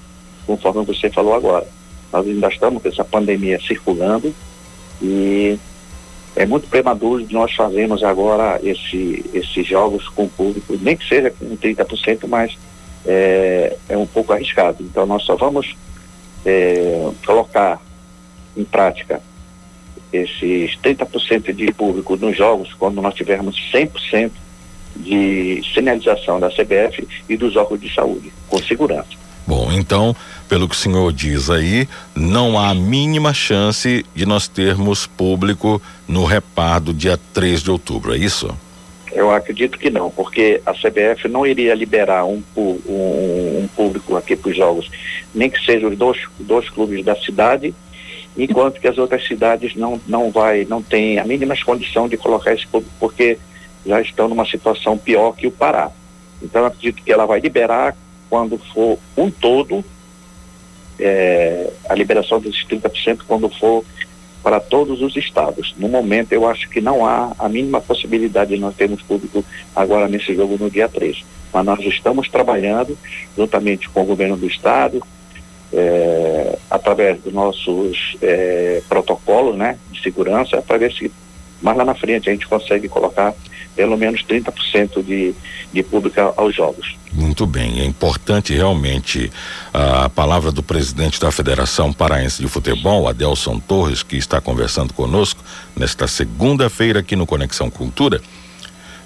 S18: conforme você falou agora. Nós ainda estamos com essa pandemia circulando e é muito prematuro de nós fazermos agora esse, esses jogos com o público, nem que seja com 30%, mas é, é um pouco arriscado. Então nós só vamos é, colocar em prática esses 30% de público nos jogos quando nós tivermos 100% de sinalização da CBF e dos órgãos de saúde, com segurança.
S3: Bom, então, pelo que o senhor diz aí, não há mínima chance de nós termos público no repar do dia 3 de outubro, é isso?
S18: Eu acredito que não, porque a CBF não iria liberar um, um, um público aqui para os jogos, nem que sejam os dois, dois clubes da cidade, enquanto que as outras cidades não, não vai, não tem a mínima condição de colocar esse público, porque já estão numa situação pior que o Pará. Então acredito que ela vai liberar quando for um todo, é, a liberação desses 30% quando for para todos os estados. No momento, eu acho que não há a mínima possibilidade de nós termos público agora nesse jogo no dia 3. Mas nós estamos trabalhando juntamente com o governo do estado, é, através dos nossos é, protocolos né, de segurança, para ver se mais lá na frente a gente consegue colocar pelo menos 30% de, de público aos jogos.
S3: Muito bem, é importante realmente a palavra do presidente da Federação Paraense de Futebol, Adelson Torres, que está conversando conosco nesta segunda-feira aqui no Conexão Cultura,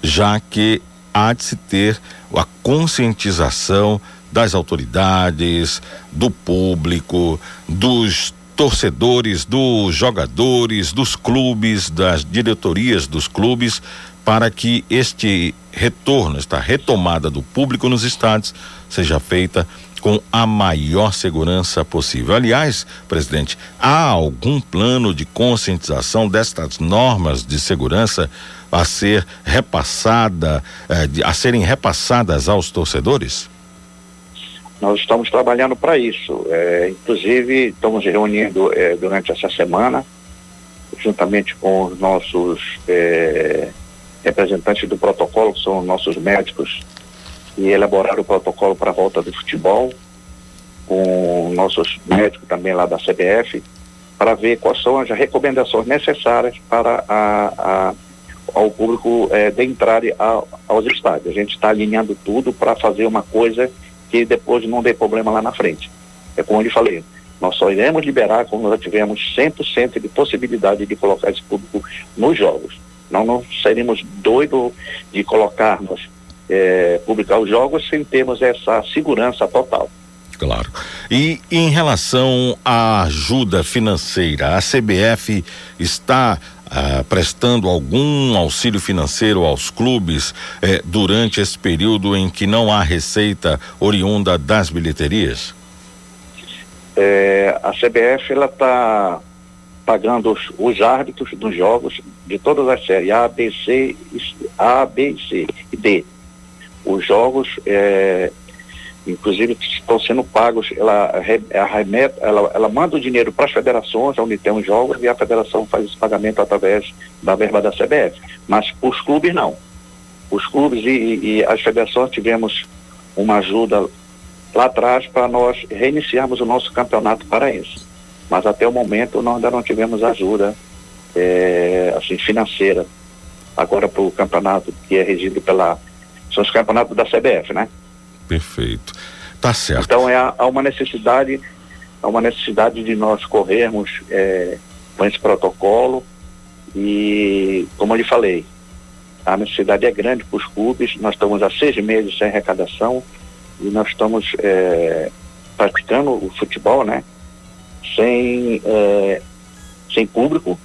S3: já que há de se ter a conscientização das autoridades, do público, dos torcedores, dos jogadores, dos clubes, das diretorias dos clubes, para que este retorno, esta retomada do público nos estádios seja feita com a maior segurança possível. Aliás, presidente, há algum plano de conscientização destas normas de segurança a ser repassada, eh, a serem repassadas aos torcedores?
S18: Nós estamos trabalhando para isso. É, inclusive, estamos reunindo é, durante essa semana, juntamente com os nossos é, representantes do protocolo, que são nossos médicos, e elaborar o protocolo para a volta do futebol, com nossos médicos também lá da CBF, para ver quais são as recomendações necessárias para a, a, ao público é, de entrar a, aos estádios. A gente está alinhando tudo para fazer uma coisa que depois não dê problema lá na frente. É como eu lhe falei, nós só iremos liberar quando nós tivermos 100% de possibilidade de colocar esse público nos jogos. Não, não seríamos doidos de colocarmos, é, publicar os jogos sem termos essa segurança total.
S3: Claro. E em relação à ajuda financeira, a CBF está ah, prestando algum auxílio financeiro aos clubes eh, durante esse período em que não há receita oriunda das bilheterias?
S18: É, a CBF ela está pagando os, os, árbitros dos jogos de todas as séries A, B, C, A, B, C e D. Os jogos, é, inclusive, estão sendo pagos, ela, remeta, ela, ela manda o dinheiro para as federações onde tem os jogos e a federação faz esse pagamento através da verba da CBF. Mas os clubes não. Os clubes e, e as federações tivemos uma ajuda lá atrás para nós reiniciarmos o nosso campeonato paraense mas até o momento nós ainda não tivemos ajuda é, assim, financeira agora para o campeonato que é regido pela. São os campeonatos da CBF, né?
S3: Perfeito. Tá certo.
S18: Então é, há uma necessidade, há uma necessidade de nós corrermos é, com esse protocolo e, como eu lhe falei, a necessidade é grande para os clubes. Nós estamos há seis meses sem arrecadação e nós estamos é, praticando o futebol, né? Sem, é, sem público,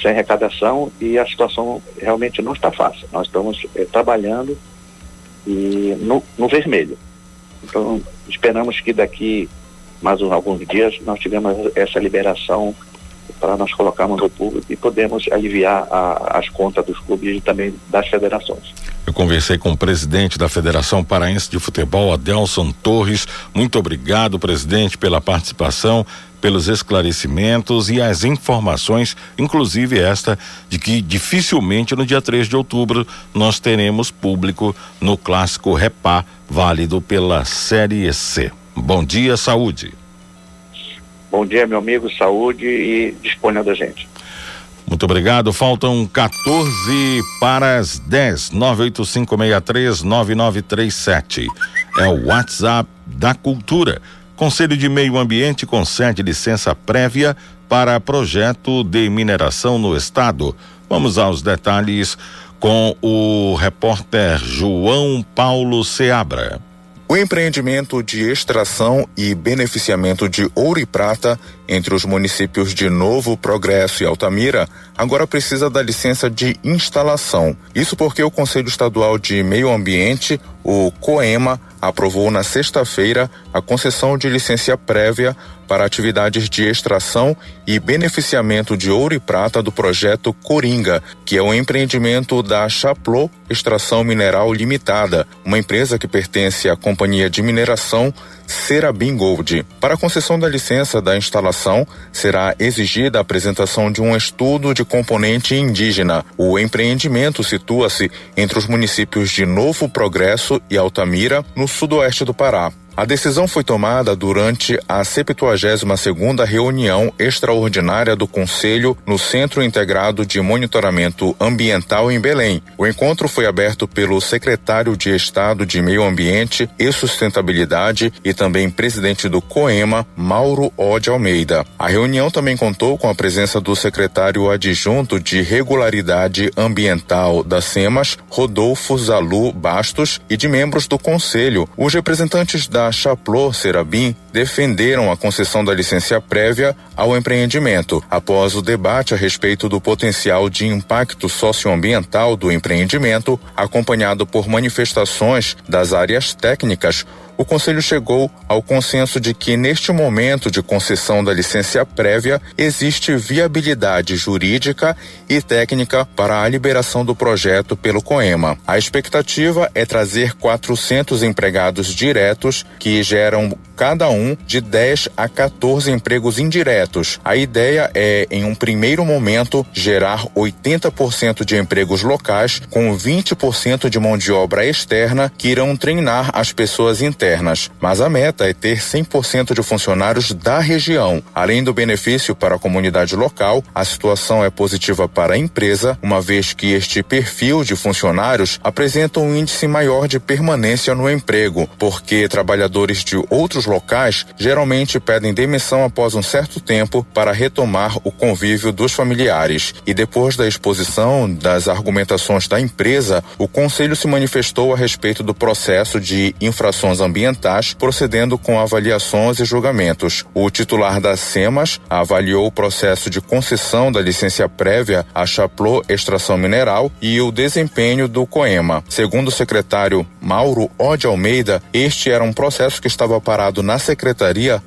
S18: sem arrecadação e a situação realmente não está fácil. Nós estamos é, trabalhando e no, no vermelho. Então, esperamos que daqui mais alguns dias nós tivemos essa liberação para nós colocarmos no público e podemos aliviar a, as contas dos clubes e também das federações.
S3: Eu conversei com o presidente da Federação Paraense de Futebol, Adelson Torres. Muito obrigado, presidente, pela participação, pelos esclarecimentos e as informações, inclusive esta de que dificilmente no dia 3 de outubro nós teremos público no clássico Repá, válido pela Série C. Bom dia, saúde.
S18: Bom dia, meu amigo, saúde e disponha da gente.
S3: Muito obrigado. Faltam 14 para as 10. 985639937. É o WhatsApp da Cultura. Conselho de Meio Ambiente concede licença prévia para projeto de mineração no estado. Vamos aos detalhes com o repórter João Paulo Seabra.
S19: O empreendimento de extração e beneficiamento de ouro e prata entre os municípios de Novo Progresso e Altamira agora precisa da licença de instalação. Isso porque o Conselho Estadual de Meio Ambiente, o COEMA, aprovou na sexta-feira a concessão de licença prévia para atividades de extração e beneficiamento de ouro e prata do projeto Coringa, que é um empreendimento da Chaplot Extração Mineral Limitada, uma empresa que pertence à Companhia de Mineração Serabim Gold. Para a concessão da licença da instalação, será exigida a apresentação de um estudo de componente indígena. O empreendimento situa-se entre os municípios de Novo Progresso e Altamira, no sudoeste do Pará. A decisão foi tomada durante a 72ª reunião extraordinária do Conselho no Centro Integrado de Monitoramento Ambiental em Belém. O encontro foi aberto pelo secretário de Estado de Meio Ambiente e Sustentabilidade e também presidente do COEMA, Mauro Ode Almeida. A reunião também contou com a presença do secretário adjunto de Regularidade Ambiental da SEMAS, Rodolfo Zalu Bastos, e de membros do Conselho. Os representantes da da Chaplot Serabim defenderam a concessão da licença prévia ao empreendimento, após o debate a respeito do potencial de impacto socioambiental do empreendimento, acompanhado por manifestações das áreas técnicas o Conselho chegou ao consenso de que, neste momento de concessão da licença prévia, existe viabilidade jurídica e técnica para a liberação do projeto pelo COEMA. A expectativa é trazer 400 empregados diretos que geram cada um de 10 a 14 empregos indiretos. A ideia é, em um primeiro momento, gerar 80% de empregos locais com 20% de mão de obra externa que irão treinar as pessoas internas mas a meta é ter 100% de funcionários da região. Além do benefício para a comunidade local, a situação é positiva para a empresa, uma vez que este perfil de funcionários apresenta um índice maior de permanência no emprego, porque trabalhadores de outros locais geralmente pedem demissão após um certo tempo para retomar o convívio dos familiares. E depois da exposição das argumentações da empresa, o conselho se manifestou a respeito do processo de infrações ambientais procedendo com avaliações e julgamentos. O titular da SEMAS avaliou o processo de concessão da licença prévia à Chaplot Extração Mineral e o desempenho do COEMA. Segundo o secretário Mauro Ode Almeida, este era um processo que estava parado na secretaria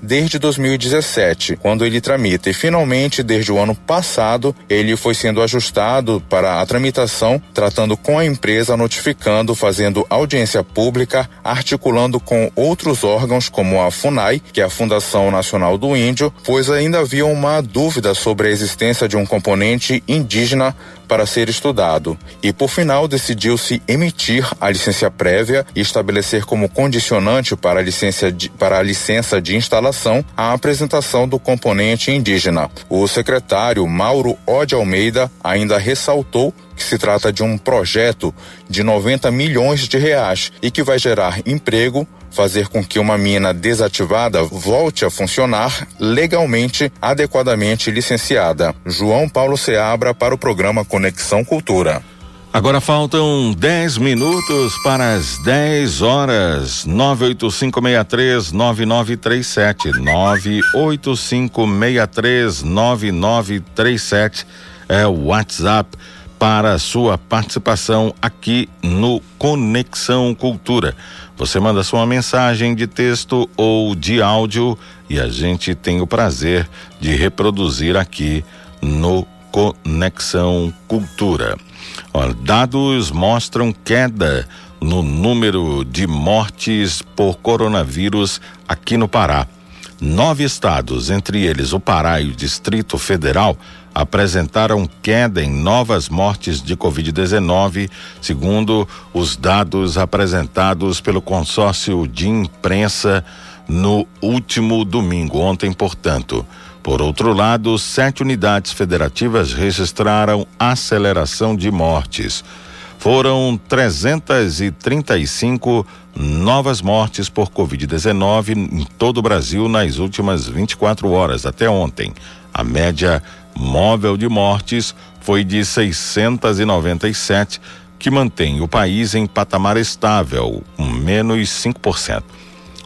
S19: desde 2017, quando ele tramita, e finalmente, desde o ano passado, ele foi sendo ajustado para a tramitação, tratando com a empresa, notificando, fazendo audiência pública, articulando com com outros órgãos como a FUNAI, que é a Fundação Nacional do Índio, pois ainda havia uma dúvida sobre a existência de um componente indígena para ser estudado. E por final decidiu-se emitir a licença prévia e estabelecer como condicionante para a licença de, para a licença de instalação a apresentação do componente indígena. O secretário Mauro Ode Almeida ainda ressaltou que se trata de um projeto de 90 milhões de reais e que vai gerar emprego, fazer com que uma mina desativada volte a funcionar legalmente, adequadamente licenciada. João Paulo Seabra para o programa Conexão Cultura.
S3: Agora faltam 10 minutos para as 10 horas. 985639937. 985639937 é o WhatsApp para sua participação aqui no Conexão Cultura. Você manda sua mensagem de texto ou de áudio e a gente tem o prazer de reproduzir aqui no Conexão Cultura. Ó, dados mostram queda no número de mortes por coronavírus aqui no Pará. Nove estados, entre eles o Pará e o Distrito Federal, apresentaram queda em novas mortes de Covid-19, segundo os dados apresentados pelo consórcio de imprensa no último domingo, ontem, portanto. Por outro lado, sete unidades federativas registraram aceleração de mortes. Foram 335 novas mortes por Covid-19 em todo o Brasil nas últimas 24 horas, até ontem. A média móvel de mortes foi de 697, que mantém o país em patamar estável, com menos 5%.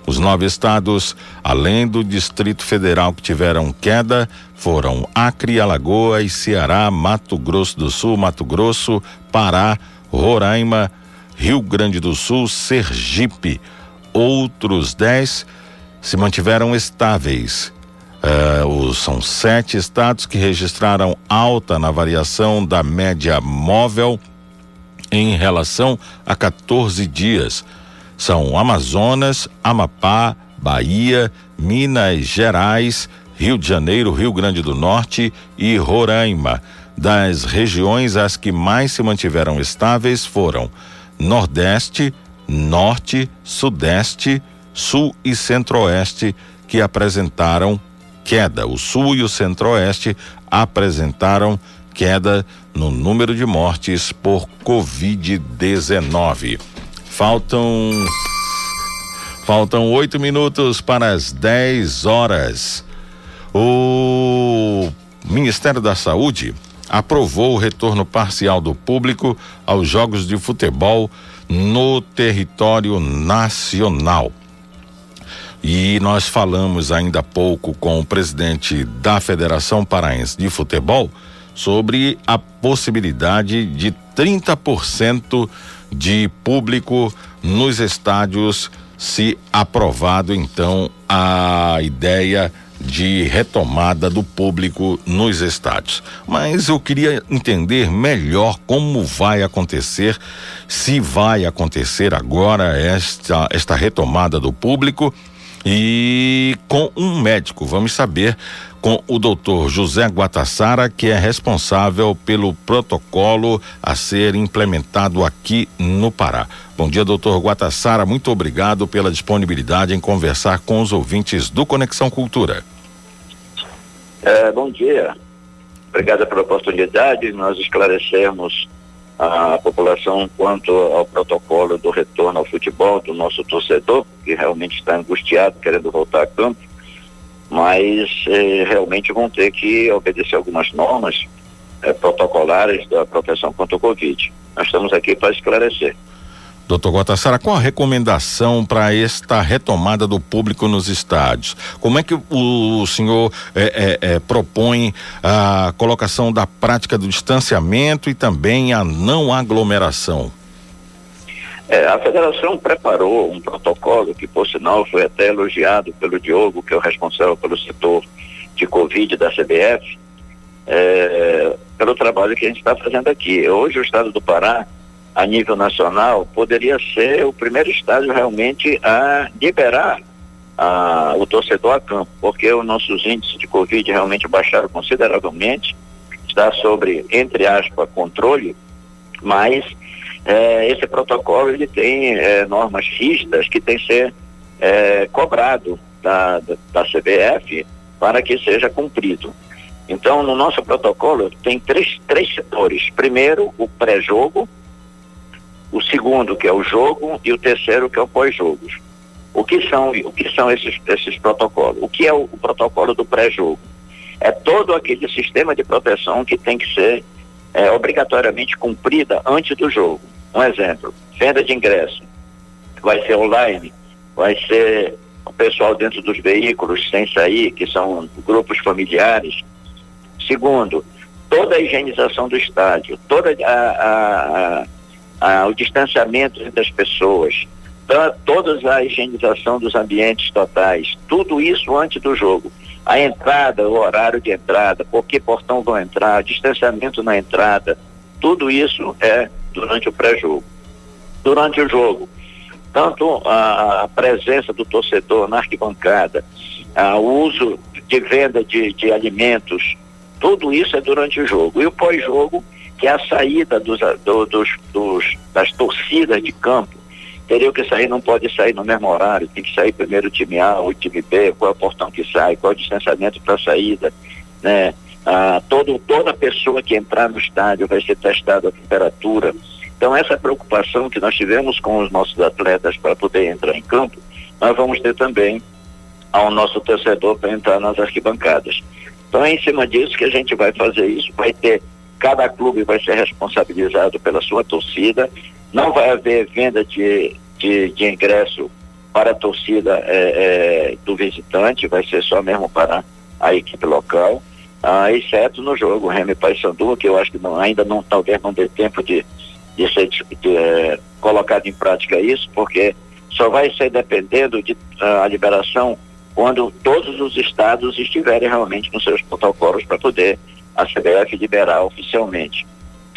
S3: Os nove estados, além do Distrito Federal que tiveram queda, foram Acre, Alagoas, Ceará, Mato Grosso do Sul, Mato Grosso, Pará, Roraima, Rio Grande do Sul, Sergipe. Outros dez se mantiveram estáveis. Uh, são sete estados que registraram alta na variação da média móvel em relação a 14 dias são Amazonas, Amapá, Bahia, Minas Gerais, Rio de Janeiro, Rio Grande do Norte e Roraima. Das regiões, as que mais se mantiveram estáveis foram Nordeste, Norte, Sudeste, Sul e Centro-Oeste, que apresentaram queda. O Sul e o Centro-Oeste apresentaram queda no número de mortes por Covid-19. Faltam. Faltam oito minutos para as 10 horas. O Ministério da Saúde aprovou o retorno parcial do público aos jogos de futebol no território nacional. E nós falamos ainda há pouco com o presidente da Federação Paraense de Futebol sobre a possibilidade de 30% de público nos estádios, se aprovado então a ideia de retomada do público nos estádios. Mas eu queria entender melhor como vai acontecer, se vai acontecer agora esta, esta retomada do público e com um médico. Vamos saber com o doutor José Guatassara, que é responsável pelo protocolo a ser implementado aqui no Pará. Bom dia, doutor Guatassara. Muito obrigado pela disponibilidade em conversar com os ouvintes do Conexão Cultura.
S20: É, bom dia. Obrigado pela oportunidade. Nós esclarecemos a população quanto ao protocolo do retorno ao futebol do nosso torcedor, que realmente está angustiado, querendo voltar a campo mas eh, realmente vão ter que obedecer algumas normas eh, protocolares da proteção contra o Covid. Nós estamos aqui para esclarecer.
S3: Doutor Gotassara, qual a recomendação para esta retomada do público nos estádios? Como é que o, senhor eh, eh, eh, propõe a colocação da prática do distanciamento e também a não aglomeração?
S20: É, a federação preparou um protocolo que, por sinal, foi até elogiado pelo Diogo, que é o responsável pelo setor de Covid da CBF, é, pelo trabalho que a gente está fazendo aqui. Hoje, o estado do Pará, a nível nacional, poderia ser o primeiro estado realmente a liberar a, o torcedor a campo, porque os nossos índices de Covid realmente baixaram consideravelmente, está sobre, entre aspas, controle, mas é, esse protocolo ele tem é, normas rígidas que tem que ser é, cobrado da, da, da, CBF para que seja cumprido. Então, no nosso protocolo tem três, três setores. Primeiro, o pré-jogo, o segundo, que é o jogo, e o terceiro, que é o pós-jogo. O que são, o que são esses, esses protocolos? O que é o, o protocolo do pré-jogo? É todo aquele sistema de proteção que tem que ser é, obrigatoriamente cumprida antes do jogo. Um exemplo, venda de ingresso. Vai ser online, vai ser o pessoal dentro dos veículos sem sair, que são grupos familiares. Segundo, toda a higienização do estádio, toda a, a, a, o distanciamento entre as pessoas, toda a higienização dos ambientes totais, tudo isso antes do jogo. A entrada, o horário de entrada, por que portão vão entrar, distanciamento na entrada, tudo isso é durante o pré-jogo. Durante o jogo, tanto a, a, presença do torcedor na arquibancada, a, o uso de venda de, de alimentos, tudo isso é durante o jogo. E o pós-jogo, que a saída dos, do, dos, dos, das torcidas de campo, teria que sair, não pode sair no mesmo horário, tem que sair primeiro o time A, o time B, qual é o portão que sai, qual é o distanciamento para a saída, né? Ah, todo, toda pessoa que entrar no estádio vai ser testada a temperatura. Então essa preocupação que nós tivemos com os nossos atletas para poder entrar em campo, nós vamos ter também ao nosso torcedor para entrar nas arquibancadas. Então é em cima disso que a gente vai fazer isso, vai ter, cada clube vai ser responsabilizado pela sua torcida, não vai haver venda de, de, de ingresso para a torcida é, é, do visitante, vai ser só mesmo para a equipe local, ah, exceto no jogo Remy Paysandu, que eu acho que não, ainda não, talvez não dê tempo de, de ser de, de, é, colocado em prática isso, porque só vai ser dependendo de uh, a liberação quando todos os estados estiverem realmente nos seus protocolos para poder a CBF liberar oficialmente.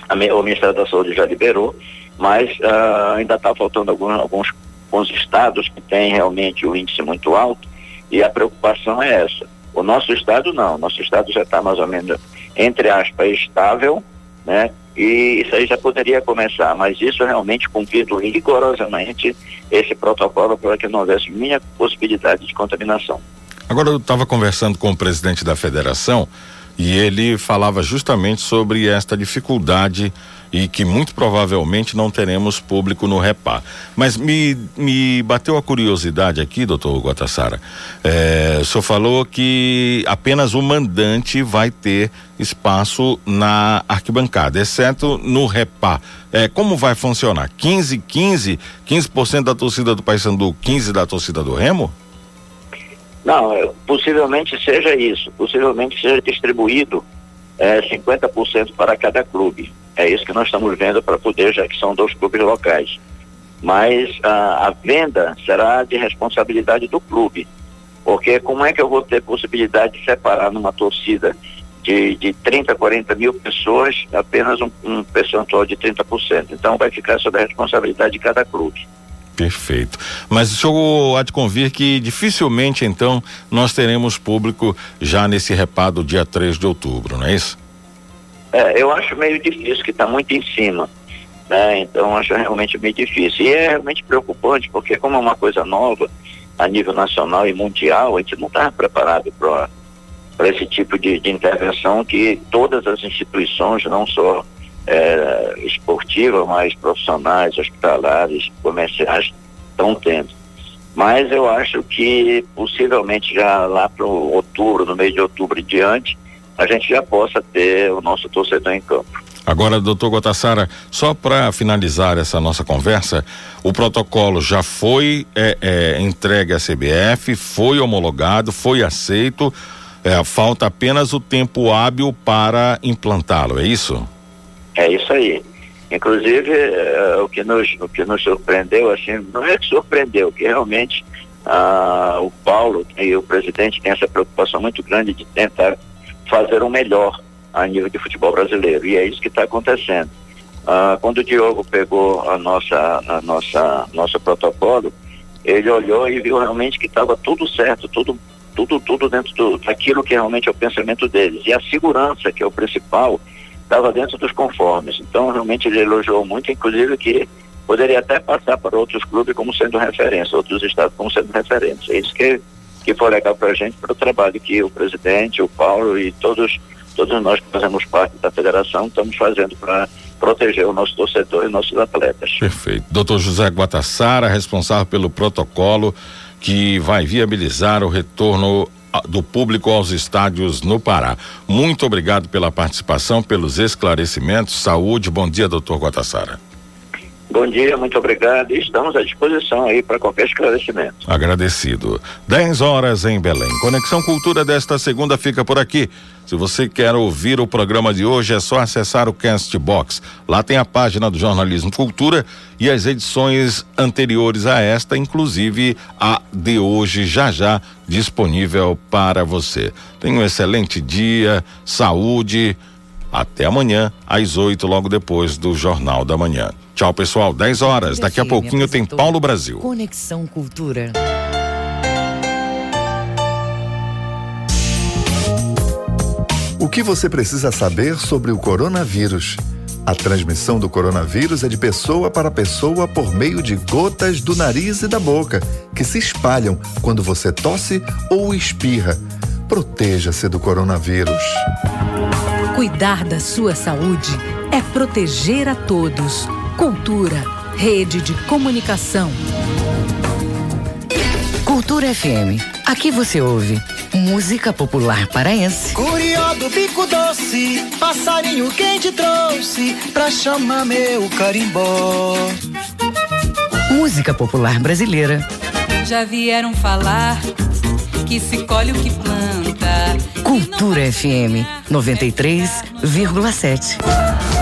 S20: A, o Ministério da Saúde já liberou, mas uh, ainda está faltando alguns, alguns, alguns estados que têm realmente o índice muito alto e a preocupação é essa. O nosso estado não, nosso estado já está mais ou menos, entre aspas, estável, né? E isso aí já poderia começar, mas isso realmente cumprido rigorosamente esse protocolo para que não houvesse minha possibilidade de contaminação.
S3: Agora eu estava conversando com o presidente da federação e ele falava justamente sobre esta dificuldade e que muito provavelmente não teremos público no Repá. Mas me, me bateu a curiosidade aqui, doutor Guatassara. É, o senhor falou que apenas o mandante vai ter espaço na arquibancada, exceto no Repá. É, como vai funcionar? 15, 15, 15% da torcida do Paysandu, 15 da torcida do Remo?
S20: Não, é, possivelmente seja isso, possivelmente seja distribuído é, 50% para cada clube. É isso que nós estamos vendo para poder, já que são dois clubes locais. Mas a, a venda será de responsabilidade do clube. Porque como é que eu vou ter possibilidade de separar numa torcida de, de 30, 40 mil pessoas apenas um, um percentual de 30%? Então vai ficar sob a responsabilidade de cada clube.
S3: Perfeito. Mas o senhor há de convir que dificilmente então nós teremos público já nesse repado dia 3 de outubro, não é isso?
S20: É, eu acho meio difícil, que está muito em cima. Né? Então acho realmente meio difícil. E é realmente preocupante, porque como é uma coisa nova a nível nacional e mundial, a gente não está preparado para esse tipo de, de, intervenção que todas as instituições, não só é, esportivas, mas profissionais, hospitalares, comerciais, estão tendo. Mas eu acho que possivelmente já lá para outubro, no mês de outubro e diante, a gente já possa ter o nosso torcedor em campo.
S3: Agora, doutor Gotassara, só para finalizar essa nossa conversa, o protocolo já foi é, é, entregue à CBF, foi homologado, foi aceito, é, falta apenas o tempo hábil para implantá-lo, é isso?
S20: É isso aí. Inclusive, é, o, que nos, o que nos surpreendeu, assim, não é que surpreendeu, que realmente ah, o Paulo e o presidente têm essa preocupação muito grande de tentar fazer o melhor a nível de futebol brasileiro. E é isso que está acontecendo. Ah, quando o Diogo pegou a nossa, a nossa, nosso protocolo, ele olhou e viu realmente que estava tudo certo, tudo, tudo, tudo dentro do, daquilo que realmente é o pensamento deles. E a segurança, que é o principal, estava dentro dos conformes. Então, realmente ele elogiou muito, inclusive que poderia até passar para outros clubes como sendo referência, outros estados como sendo referência. É isso que que foi legal para a gente, para o trabalho que o presidente, o Paulo e todos, todos nós que fazemos parte da federação estamos fazendo para proteger o nosso torcedor e nossos atletas.
S3: Perfeito. Doutor José Guatassara, responsável pelo protocolo que vai viabilizar o retorno do público aos estádios no Pará. Muito obrigado pela participação, pelos esclarecimentos. Saúde, bom dia, doutor Guatassara.
S20: Bom dia, muito obrigado. Estamos à disposição aí para qualquer esclarecimento.
S3: Agradecido. 10 horas em Belém. Conexão Cultura desta segunda fica por aqui. Se você quer ouvir o programa de hoje, é só acessar o Castbox. Lá tem a página do Jornalismo Cultura e as edições anteriores a esta, inclusive a de hoje, já já disponível para você. Tenha um excelente dia, saúde. Até amanhã, às 8, logo depois do Jornal da Manhã. Tchau, pessoal. 10 horas. Daqui a pouquinho tem Paulo Brasil.
S2: Conexão Cultura.
S10: O que você precisa saber sobre o coronavírus? A transmissão do coronavírus é de pessoa para pessoa por meio de gotas do nariz e da boca, que se espalham quando você tosse ou espirra. Proteja-se do coronavírus.
S11: Cuidar da sua saúde é proteger a todos. Cultura, rede de comunicação.
S2: Cultura FM. Aqui você ouve música popular paraense.
S21: Curió do bico doce, passarinho quem te trouxe pra chamar meu carimbó.
S2: Música popular brasileira.
S22: Já vieram falar que se colhe o que planta.
S2: Cultura FM 93,7.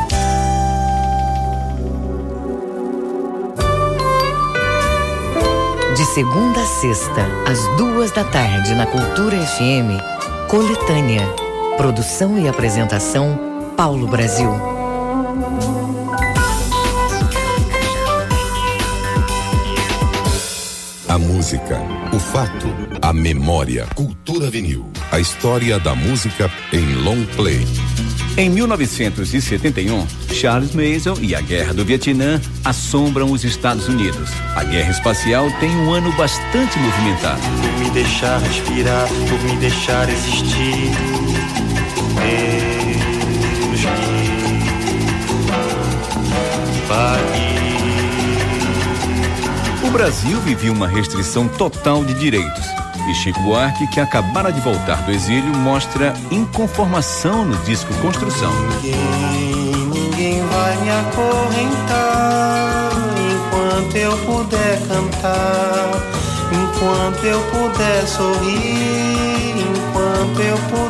S2: De segunda a sexta, às duas da tarde, na Cultura FM, Coletânea. Produção e apresentação, Paulo Brasil.
S23: A música, o fato, a memória. Cultura vinil. A história da música em long play.
S24: Em 1971, Charles Mason e a Guerra do Vietnã assombram os Estados Unidos. A guerra espacial tem um ano bastante movimentado.
S25: Por me deixar respirar, por me deixar existir. Deus me pague.
S24: O Brasil vivia uma restrição total de direitos. E Chico Buarque, que acabara de voltar do exílio, mostra inconformação no disco Construção.
S25: Ninguém, ninguém vai me acorrentar enquanto eu puder cantar, enquanto eu puder sorrir, enquanto eu puder.